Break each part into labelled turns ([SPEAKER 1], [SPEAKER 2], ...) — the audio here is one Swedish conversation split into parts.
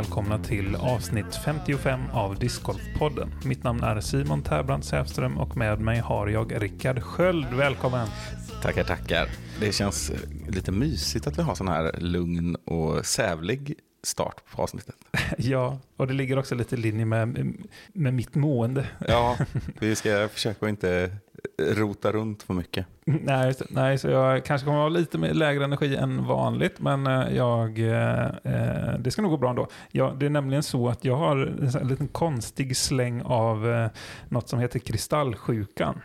[SPEAKER 1] välkomna till avsnitt 55 av Discgolfpodden. Mitt namn är Simon Terbrand Säfström och med mig har jag Rickard Sköld. Välkommen!
[SPEAKER 2] Tackar, tackar. Det känns eh, lite mysigt att vi har sån här lugn och sävlig start på avsnittet.
[SPEAKER 1] Ja, och det ligger också lite i linje med, med mitt mående.
[SPEAKER 2] Ja, vi ska försöka att inte rota runt för mycket.
[SPEAKER 1] Nej, just nej, så jag kanske kommer att ha lite mer lägre energi än vanligt, men eh, jag, eh, eh, det ska nog gå bra ändå. Jag, det är nämligen så att jag har en liten konstig släng av eh, något som heter kristallsjukan.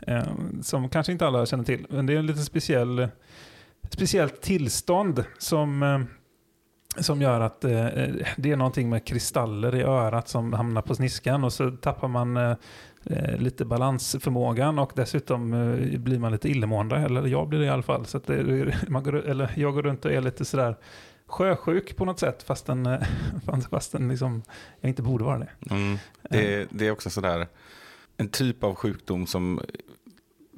[SPEAKER 1] Eh, som kanske inte alla känner till, men det är en lite speciell, speciellt tillstånd som eh, som gör att eh, eh, det är någonting med kristaller i örat som hamnar på sniskan och så tappar man eh, lite balansförmågan och dessutom eh, blir man lite illamående, eller jag blir det i alla fall. Så att det, man går, eller jag går runt och är lite sådär sjösjuk på något sätt fastän, eh, fastän liksom, jag inte borde vara det.
[SPEAKER 2] Mm. Det, det är också sådär en typ av sjukdom som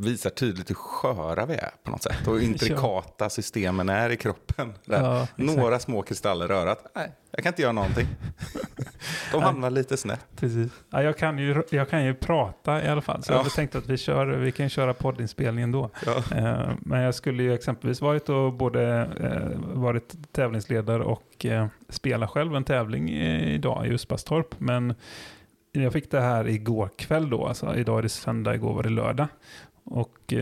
[SPEAKER 2] visar tydligt hur sköra vi är på något sätt. Och hur intrikata systemen är i kroppen.
[SPEAKER 1] Ja.
[SPEAKER 2] Några små kristaller i örat. Nej, jag kan inte göra någonting. De hamnar lite snett.
[SPEAKER 1] Precis. Ja, jag, kan ju, jag kan ju prata i alla fall, så
[SPEAKER 2] Ja.
[SPEAKER 1] jag tänkte att vi, kör, vi kan köra poddinspelningen då.
[SPEAKER 2] Ja.
[SPEAKER 1] Eh, Men jag skulle ju exempelvis varit och både eh, varit tävlingsledare och eh, spela själv en tävling idag i Uspastorp. Men jag fick det här igår kväll då, alltså idag är det söndag, igår var det lördag. Och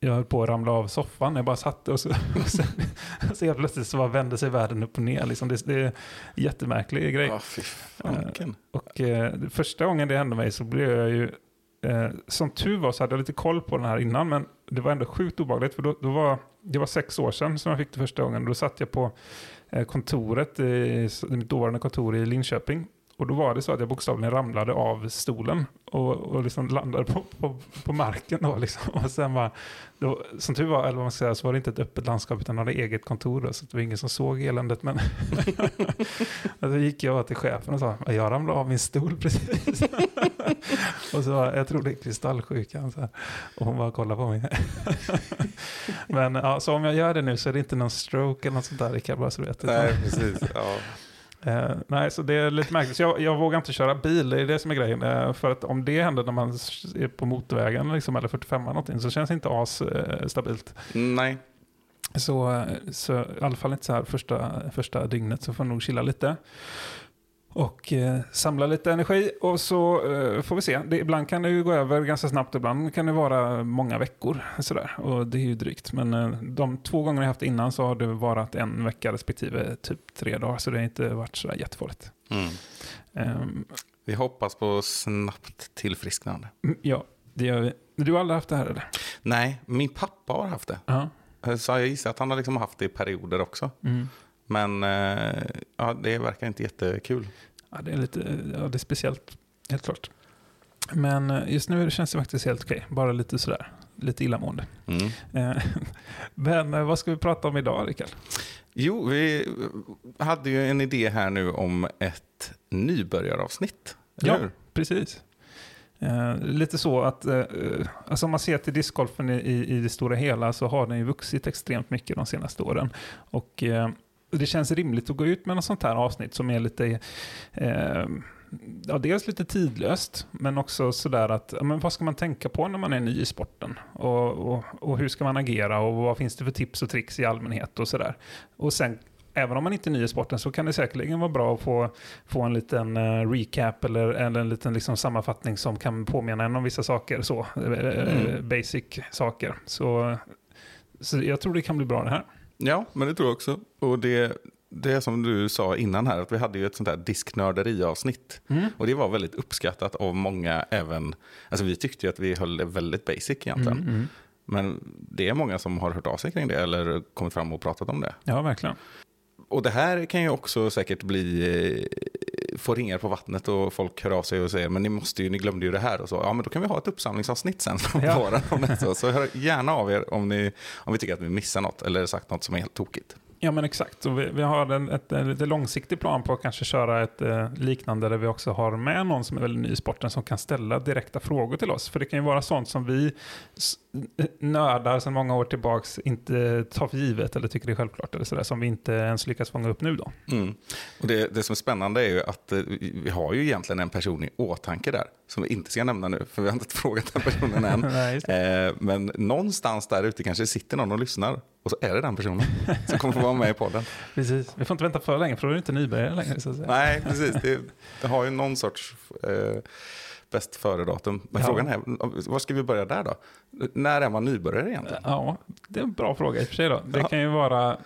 [SPEAKER 1] jag höll på att ramla av soffan, jag bara satt och så, och så, så helt plötsligt så bara vände sig världen upp och ner. Liksom det, det är en jättemärklig grej.
[SPEAKER 2] Ja, fy fanken.
[SPEAKER 1] Och eh, första gången det hände mig så blev jag ju, eh, som tur var så hade jag lite koll på den här innan, men det var ändå sjukt obehagligt, för då, då var, det var sex år sedan som jag fick det första gången. Då satt jag på eh, kontoret, i, i mitt dåvarande kontor i Linköping. Och då var det så att jag bokstavligen ramlade av stolen och, och liksom landade på, på, på marken. Då liksom. Och sen var, då, som tur var, eller vad man ska säga, så var det inte ett öppet landskap utan jag hade eget kontor. Då, så det var ingen som såg eländet. Men då gick jag till chefen och sa, jag ramlade av min stol precis. och så var, jag tror det är kristallsjukan. Så här. Och hon bara kollade på mig. men ja, så om jag gör det nu så är det inte någon stroke eller något sånt där, Rickard, bara så du vet.
[SPEAKER 2] Nej, precis. Ja.
[SPEAKER 1] Eh, nej, så det är lite märkligt. Så jag, jag vågar inte köra bil, det är det som är grejen. Eh, för att om det händer när man är på motorvägen liksom, eller 45 eller någonting så känns det inte as eh, stabilt.
[SPEAKER 2] Nej,
[SPEAKER 1] Så, så i alla fall inte så här första, första dygnet så får jag nog chilla lite. Och eh, samla lite energi och så eh, får vi se. Det, ibland kan det ju gå över ganska snabbt, ibland kan det vara många veckor. Sådär. Och det är ju drygt. Men eh, de två gånger jag haft innan så har det varit en vecka respektive typ tre dagar. Så det har inte varit sådär jättefarligt.
[SPEAKER 2] mm.
[SPEAKER 1] Ehm,
[SPEAKER 2] vi hoppas på snabbt tillfrisknande.
[SPEAKER 1] mm, ja, det gör vi. Du har aldrig haft det här eller?
[SPEAKER 2] Nej, min pappa har haft det.
[SPEAKER 1] Ja.
[SPEAKER 2] Så jag gissar att han har liksom haft det i perioder också.
[SPEAKER 1] Mm.
[SPEAKER 2] Men eh, ja, det verkar inte jättekul.
[SPEAKER 1] Ja, det är lite ja, det är speciellt, helt klart. Men eh, just nu känns det faktiskt helt okej. Bara lite sådär, lite illamående.
[SPEAKER 2] Mm.
[SPEAKER 1] Eh, Men vad ska vi prata om idag, Rickard?
[SPEAKER 2] Jo, vi hade ju en idé här nu om ett nybörjaravsnitt. Eller
[SPEAKER 1] Ja.
[SPEAKER 2] hur?
[SPEAKER 1] Precis. Eh, lite så att, eh, alltså om man ser till discgolfen i, i, i det stora hela så har den ju vuxit extremt mycket de senaste åren. Och eh, det känns rimligt att gå ut med något sånt här avsnitt som är lite, eh, ja dels lite tidlöst, men också sådär att, ja, men vad ska man tänka på när man är ny i sporten? Och, och, och hur ska man agera och vad finns det för tips och tricks i allmänhet och sådär. Och sen Även om man inte är ny i sporten så kan det säkerligen vara bra att få, få en liten eh, recap eller, eller en liten liksom sammanfattning som kan påminna en om vissa saker. Så, eh,
[SPEAKER 2] Mm.
[SPEAKER 1] Basic saker. Så, så jag tror det kan bli bra det här.
[SPEAKER 2] Ja, men det tror jag också. Och det, det är som du sa innan här, att vi hade ju ett sånt här disknörderi-avsnitt. Och det var väldigt uppskattat av många även, alltså vi tyckte ju att vi höll det väldigt basic egentligen.
[SPEAKER 1] Mm, mm.
[SPEAKER 2] Men det är många som har hört av sig kring det eller kommit fram och pratat om det.
[SPEAKER 1] Ja, verkligen.
[SPEAKER 2] Och det här kan ju också säkert bli, eh, få ringar på vattnet och folk hör av sig och säger men ni måste ju, ni glömde ju det här och så. Ja men då kan vi ha ett uppsamlingsavsnitt sen på
[SPEAKER 1] Ja.
[SPEAKER 2] våren om det är så. Så hör gärna av er om, ni, om vi tycker att vi missar något eller sagt något som är helt tokigt.
[SPEAKER 1] Ja men exakt, och vi, vi har en ett, en lite långsiktig plan på att kanske köra ett eh, liknande där vi också har med någon som är väldigt ny i sporten som kan ställa direkta frågor till oss. För det kan ju vara sånt som vi s- nördar sedan många år tillbaks inte tar för givet eller tycker det är självklart eller sådär som vi inte ens lyckas fånga upp nu då.
[SPEAKER 2] Mm. Och det, det som är spännande är ju att eh, vi har ju egentligen en person i åtanke där, som vi inte ska nämna nu, för vi har inte frågat den personen än.
[SPEAKER 1] Nej,
[SPEAKER 2] Eh, men någonstans där ute kanske sitter någon och lyssnar, och så är det den personen som kommer få vara med i podden.
[SPEAKER 1] Precis, vi får inte vänta för länge för då är du inte nybörjare längre. Så att säga.
[SPEAKER 2] Nej, precis. Det, det har ju någon sorts eh, bäst före-datum. Men
[SPEAKER 1] Ja.
[SPEAKER 2] frågan är, var ska vi börja där då? När är man nybörjare egentligen?
[SPEAKER 1] Ja, det är en bra fråga i och för sig då. Det
[SPEAKER 2] Ja.
[SPEAKER 1] kan ju vara...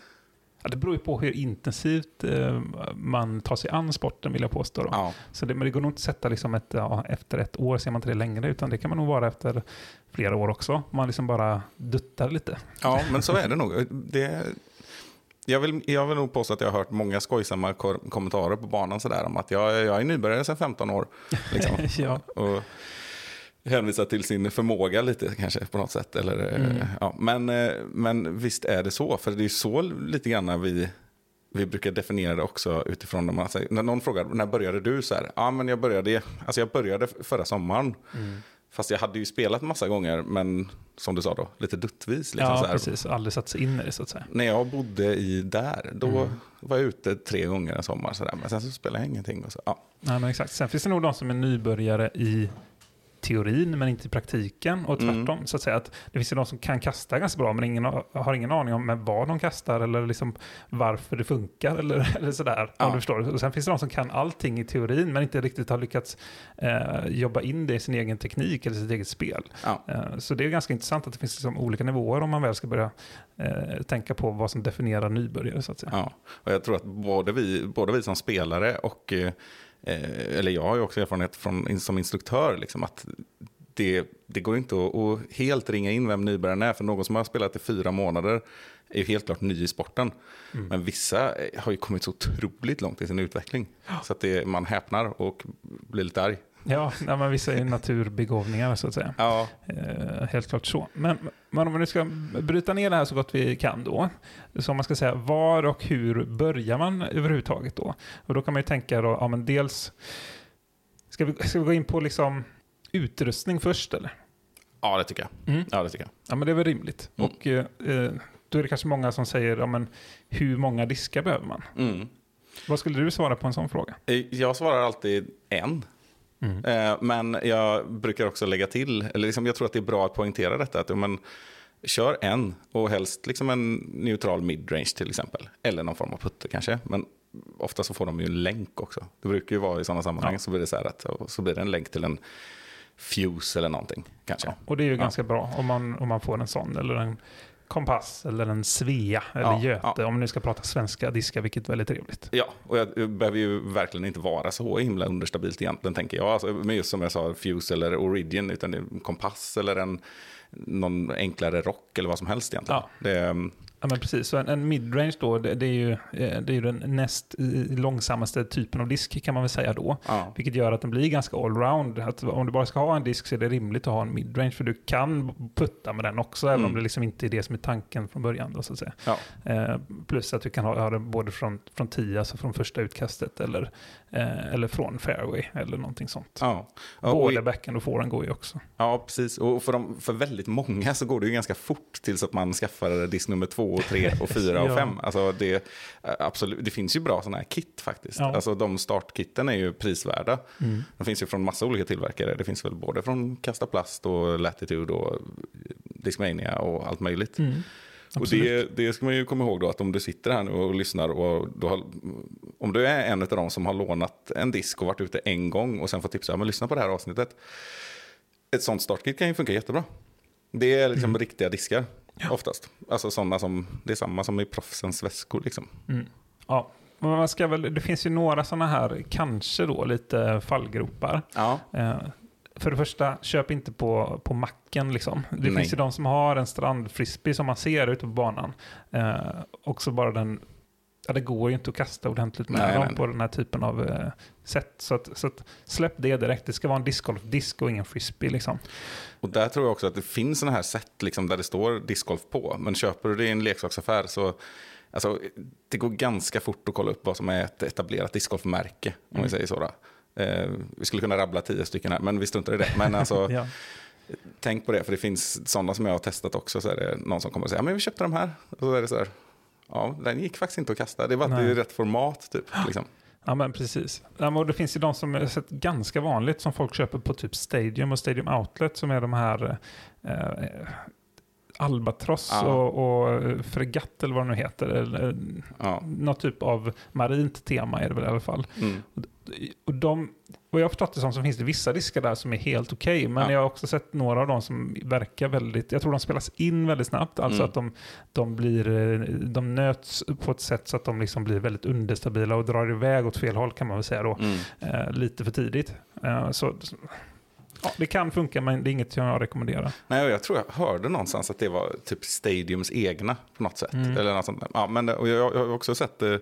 [SPEAKER 1] Ja, det beror ju på hur intensivt eh, man tar sig an sporten vill jag påstå.
[SPEAKER 2] Ja,
[SPEAKER 1] Så det, men det går nog inte att sätta liksom ett, ja, efter ett år ser man inte det längre, utan det kan man nog vara efter flera år också. Man liksom bara duttar lite.
[SPEAKER 2] ja, men så är det nog. Det, jag, vill, jag vill nog påstå att jag har hört många skojsamma kommentarer på banan sådär om att jag, jag är nybörjare sedan 15 år. Liksom.
[SPEAKER 1] ja.
[SPEAKER 2] Och hänvisa till sin förmåga lite kanske på något sätt. Eller, eh,
[SPEAKER 1] Mm.
[SPEAKER 2] ja. men, eh, men visst är det så, för det är så lite grann vi, vi brukar definiera det också utifrån man säger, när någon frågar när började du så här? Ja, men jag började, alltså jag började förra sommaren. Fast jag hade ju spelat massa gånger, men som du sa då, lite duttvis. Liksom,
[SPEAKER 1] ja, precis. Aldrig satt sig in i det så att säga.
[SPEAKER 2] När jag bodde i där, då
[SPEAKER 1] Mm.
[SPEAKER 2] var jag ute tre gånger en sommar. Så där. Men sen så spelade jag ingenting. Och så, ja.
[SPEAKER 1] Nej, men exakt. Sen finns det nog de som är nybörjare i teorin men inte i praktiken och
[SPEAKER 2] Mm.
[SPEAKER 1] tvärtom. Så att säga att det finns ju de som kan kasta ganska bra men ingen har- ingen aning om vad de kastar eller liksom varför det funkar eller, eller sådär.
[SPEAKER 2] Ja.
[SPEAKER 1] Om du förstår. Och sen finns det de som kan allting i teorin men inte riktigt har lyckats eh, jobba in det i sin egen teknik eller sitt eget spel.
[SPEAKER 2] Ja.
[SPEAKER 1] Eh, så det är ganska intressant att det finns liksom olika nivåer om man väl ska börja eh, tänka på vad som definierar nybörjare så att säga.
[SPEAKER 2] Ja, och jag tror att både vi, både vi som spelare och, eh, eller jag har ju också erfarenhet från, som instruktör, liksom, att det, det går inte att, att helt ringa in vem nybörjaren är, för någon som har spelat i fyra månader är ju helt klart ny i sporten.
[SPEAKER 1] Mm.
[SPEAKER 2] Men vissa eh, har ju kommit så otroligt långt i sin utveckling, så att det, man häpnar och blir lite arg.
[SPEAKER 1] Ja, nej, men vissa är naturbegåvningar så att säga.
[SPEAKER 2] Ja,
[SPEAKER 1] Eh, helt klart så. Men, men om vi nu ska bryta ner det här så gott vi kan då. Så man ska säga var och hur börjar man överhuvudtaget då? Och då kan man ju tänka då, ja men dels, ska vi, ska vi gå in på liksom utrustning först eller?
[SPEAKER 2] ja det tycker jag.
[SPEAKER 1] Mm.
[SPEAKER 2] Ja, det tycker jag.
[SPEAKER 1] Ja men det är väl rimligt.
[SPEAKER 2] Mm.
[SPEAKER 1] Och eh, eh, då är det kanske många som säger, ja men hur många diskar behöver man?
[SPEAKER 2] Mm.
[SPEAKER 1] Vad skulle du svara på en sån fråga?
[SPEAKER 2] Jag svarar alltid en.
[SPEAKER 1] Mm.
[SPEAKER 2] Eh, Men jag brukar också lägga till, eller liksom jag tror att det är bra att poängtera detta, att ja, men, kör en och helst liksom en neutral midrange till exempel. Eller någon form av putter kanske. Men ofta så får de ju en länk också. Det brukar ju vara i sådana sammanhang
[SPEAKER 1] Ja.
[SPEAKER 2] så blir det så här att så blir det en länk till en fuse eller någonting kanske.
[SPEAKER 1] Och det är ju
[SPEAKER 2] Ja.
[SPEAKER 1] ganska bra om man, om man får en sån, eller en kompass, eller en Svea, eller
[SPEAKER 2] Ja,
[SPEAKER 1] Göte,
[SPEAKER 2] ja.
[SPEAKER 1] om nu ska prata svenska diskar, vilket är väldigt trevligt.
[SPEAKER 2] Ja, och jag behöver ju verkligen inte vara så himla understabilt egentligen, tänker jag. Alltså, men just som jag sa, Fuse eller Origin, utan det är en kompass eller en, någon enklare rock eller vad som helst egentligen.
[SPEAKER 1] Ja.
[SPEAKER 2] Det, är-
[SPEAKER 1] Ja, men precis. Så en, en midrange då, det, det, är ju, eh, det är ju den näst långsammaste typen av disk kan man väl säga då.
[SPEAKER 2] ja.
[SPEAKER 1] Vilket gör att den blir ganska allround. Att om du bara ska ha en disk så är det rimligt att ha en midrange, för du kan putta med den också, även om
[SPEAKER 2] Mm.
[SPEAKER 1] det liksom inte är det som är tanken från början. Då, så att säga.
[SPEAKER 2] Ja.
[SPEAKER 1] Eh, plus att du kan ha, ha den både från, från 10, alltså från första utkastet, eller, eh, eller från fairway, eller någonting sånt.
[SPEAKER 2] Ja. Ja, och,
[SPEAKER 1] Både backhand och forehand går ju också.
[SPEAKER 2] ja, precis. Och för, de, för väldigt många så går det ju ganska fort tills att man skaffar disk nummer två, och tre, och fyra och
[SPEAKER 1] Ja.
[SPEAKER 2] fem. Alltså det, eh, absolut, det finns ju bra sådana här kit faktiskt.
[SPEAKER 1] Ja.
[SPEAKER 2] Alltså de startkitten är ju prisvärda.
[SPEAKER 1] Mm.
[SPEAKER 2] De finns ju från massa olika tillverkare. Det finns väl både från Kasta Plast och Latitude och Discmania och allt möjligt.
[SPEAKER 1] Mm.
[SPEAKER 2] Och det, det ska man ju komma ihåg då att om du sitter här nu och lyssnar och du har, om du är en av dem som har lånat en disk och varit ute en gång och sen får tipsa, men lyssna på det här avsnittet. Ett sånt startkit kan ju funka jättebra. Det är liksom riktiga diskar oftast. Alltså sådana som, det är samma som i proffsens väskor liksom.
[SPEAKER 1] Mm. Ja, men man ska väl, det finns ju några sådana här, kanske då, lite fallgropar.
[SPEAKER 2] Ja,
[SPEAKER 1] Eh, för det första, köp inte på, på macken. Liksom. Det
[SPEAKER 2] Nej.
[SPEAKER 1] finns ju de som har en strandfrisbee som man ser ute på banan. Eh, och så bara den, ja, det går ju inte att kasta ordentligt med
[SPEAKER 2] Nej,
[SPEAKER 1] dem
[SPEAKER 2] nej.
[SPEAKER 1] på den här typen av eh, sätt. Så, att, så att släpp det direkt. Det ska vara en discgolfdisk och ingen frisbee. Liksom.
[SPEAKER 2] och där tror jag också att det finns sådana här sätt liksom, där det står discgolf på. Men köper du det i en leksaksaffär så Alltså, det går ganska fort att kolla upp vad som är ett etablerat discgolfmärke, om
[SPEAKER 1] Mm.
[SPEAKER 2] vi säger så. Då. Eh, vi skulle kunna rabbla tio stycken här, men vi struntar i det. Men alltså,
[SPEAKER 1] Ja.
[SPEAKER 2] tänk på det, för det finns sådana som jag har testat också. Så är det någon som kommer och säger, ja men vi köpte de här. Och så är det så här, ja den gick faktiskt inte att kasta. Det var att det
[SPEAKER 1] Nej.
[SPEAKER 2] är rätt format typ. Liksom.
[SPEAKER 1] Ja, men precis. Ja, men det finns ju de som är sett ganska vanligt som folk köper på typ Stadium och Stadium Outlet som är de här eh, Albatross
[SPEAKER 2] Ja.
[SPEAKER 1] och, och eh, Fregatt eller vad det nu heter. Eller, eh,
[SPEAKER 2] Ja.
[SPEAKER 1] något typ av marint tema är det väl i alla fall.
[SPEAKER 2] Mm.
[SPEAKER 1] Och de, vad jag har förstått det som så finns det vissa diskar där som är helt okej. men
[SPEAKER 2] Ja.
[SPEAKER 1] jag har också sett några av dem som verkar väldigt, jag tror de spelas in väldigt snabbt. Alltså
[SPEAKER 2] Mm.
[SPEAKER 1] att de, de blir, eh, de nöts på ett sätt så att de liksom blir väldigt understabila och drar iväg åt fel håll kan man väl säga då.
[SPEAKER 2] Mm.
[SPEAKER 1] Eh, lite för tidigt. Eh, så, ja, det kan funka men det är inget jag rekommenderar.
[SPEAKER 2] Nej, jag tror jag hörde någonstans att det var typ Stadiums egna på något sätt.
[SPEAKER 1] Mm.
[SPEAKER 2] Eller något sånt. Ja, men, och jag, jag har också sett, eh,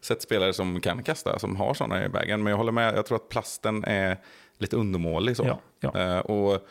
[SPEAKER 2] sett spelare som kan kasta, som har sådana i vägen. Men jag håller med, jag tror att plasten är lite undermålig. Så.
[SPEAKER 1] Ja, ja.
[SPEAKER 2] Eh, och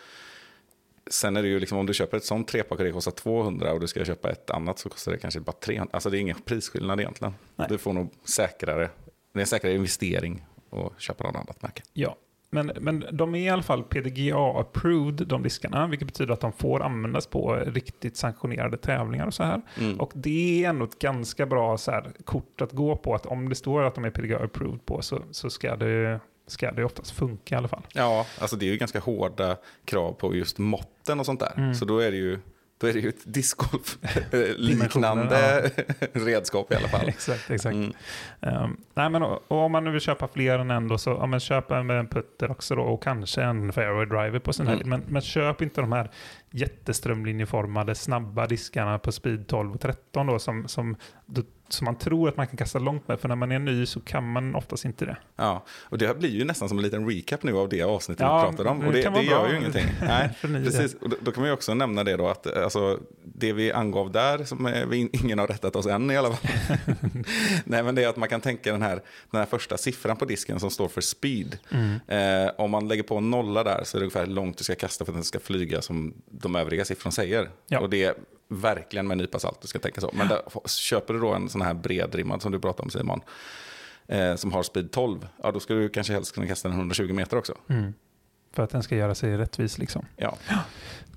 [SPEAKER 2] sen är det ju liksom, om du köper ett sånt trepack och det kostar 200 och du ska köpa ett annat så kostar det kanske bara 300. Alltså det är ingen prisskillnad egentligen.
[SPEAKER 1] Nej.
[SPEAKER 2] Du får nog säkrare, det är en säkrare investering att köpa något annat märke.
[SPEAKER 1] Ja, men, men de är i alla fall PDGA-approved, de diskarna, vilket betyder att de får användas på riktigt sanktionerade tävlingar och så här.
[SPEAKER 2] Mm.
[SPEAKER 1] Och det är ändå ett ganska bra så här, kort att gå på, att om det står att de är PDGA-approved på så, så ska, det, ska det oftast funka i alla fall.
[SPEAKER 2] Ja, alltså det är ju ganska hårda krav på just måtten och sånt där.
[SPEAKER 1] Mm.
[SPEAKER 2] Så då är det ju, då är det ju ett discgolf-liknande redskap i alla fall.
[SPEAKER 1] exakt, exakt.
[SPEAKER 2] Mm.
[SPEAKER 1] Ehm, nej, men, och, och om man nu vill köpa fler än en då, så ja, men köp en en putter också då, och kanske en fairway driver på sin
[SPEAKER 2] Mm.
[SPEAKER 1] helg. Men, men köp inte de här jätteströmlinjeformade snabba diskarna på speed 12 och 13 då, som, som, som man tror att man kan kasta långt med. För när man är ny så kan man oftast inte det.
[SPEAKER 2] Ja, och det blir ju nästan som en liten recap nu av det avsnittet
[SPEAKER 1] Ja,
[SPEAKER 2] vi pratade om.
[SPEAKER 1] det
[SPEAKER 2] Och det, det
[SPEAKER 1] vara
[SPEAKER 2] gör
[SPEAKER 1] bra.
[SPEAKER 2] ju ingenting. Nej, precis. Och då, kan man ju också nämna det då att alltså, det vi angav där, som vi, ingen har rättat oss än i alla fall. Nej, men det är att man kan tänka den här, den här första siffran på disken som står för speed.
[SPEAKER 1] Mm.
[SPEAKER 2] Eh, om man lägger på en nolla där så är det ungefär hur långt du ska kasta för att den ska flyga som de övriga siffrorna säger.
[SPEAKER 1] Ja.
[SPEAKER 2] Och det verkligen med en nypa salt du ska tänka så. Men där, köper du då en sån här bredrimmad som du pratade om Simon, eh, som har speed 12, ja då ska du kanske helst kunna kasta den 120 meter också.
[SPEAKER 1] Mm. För att den ska göra sig rättvis liksom.
[SPEAKER 2] Ja.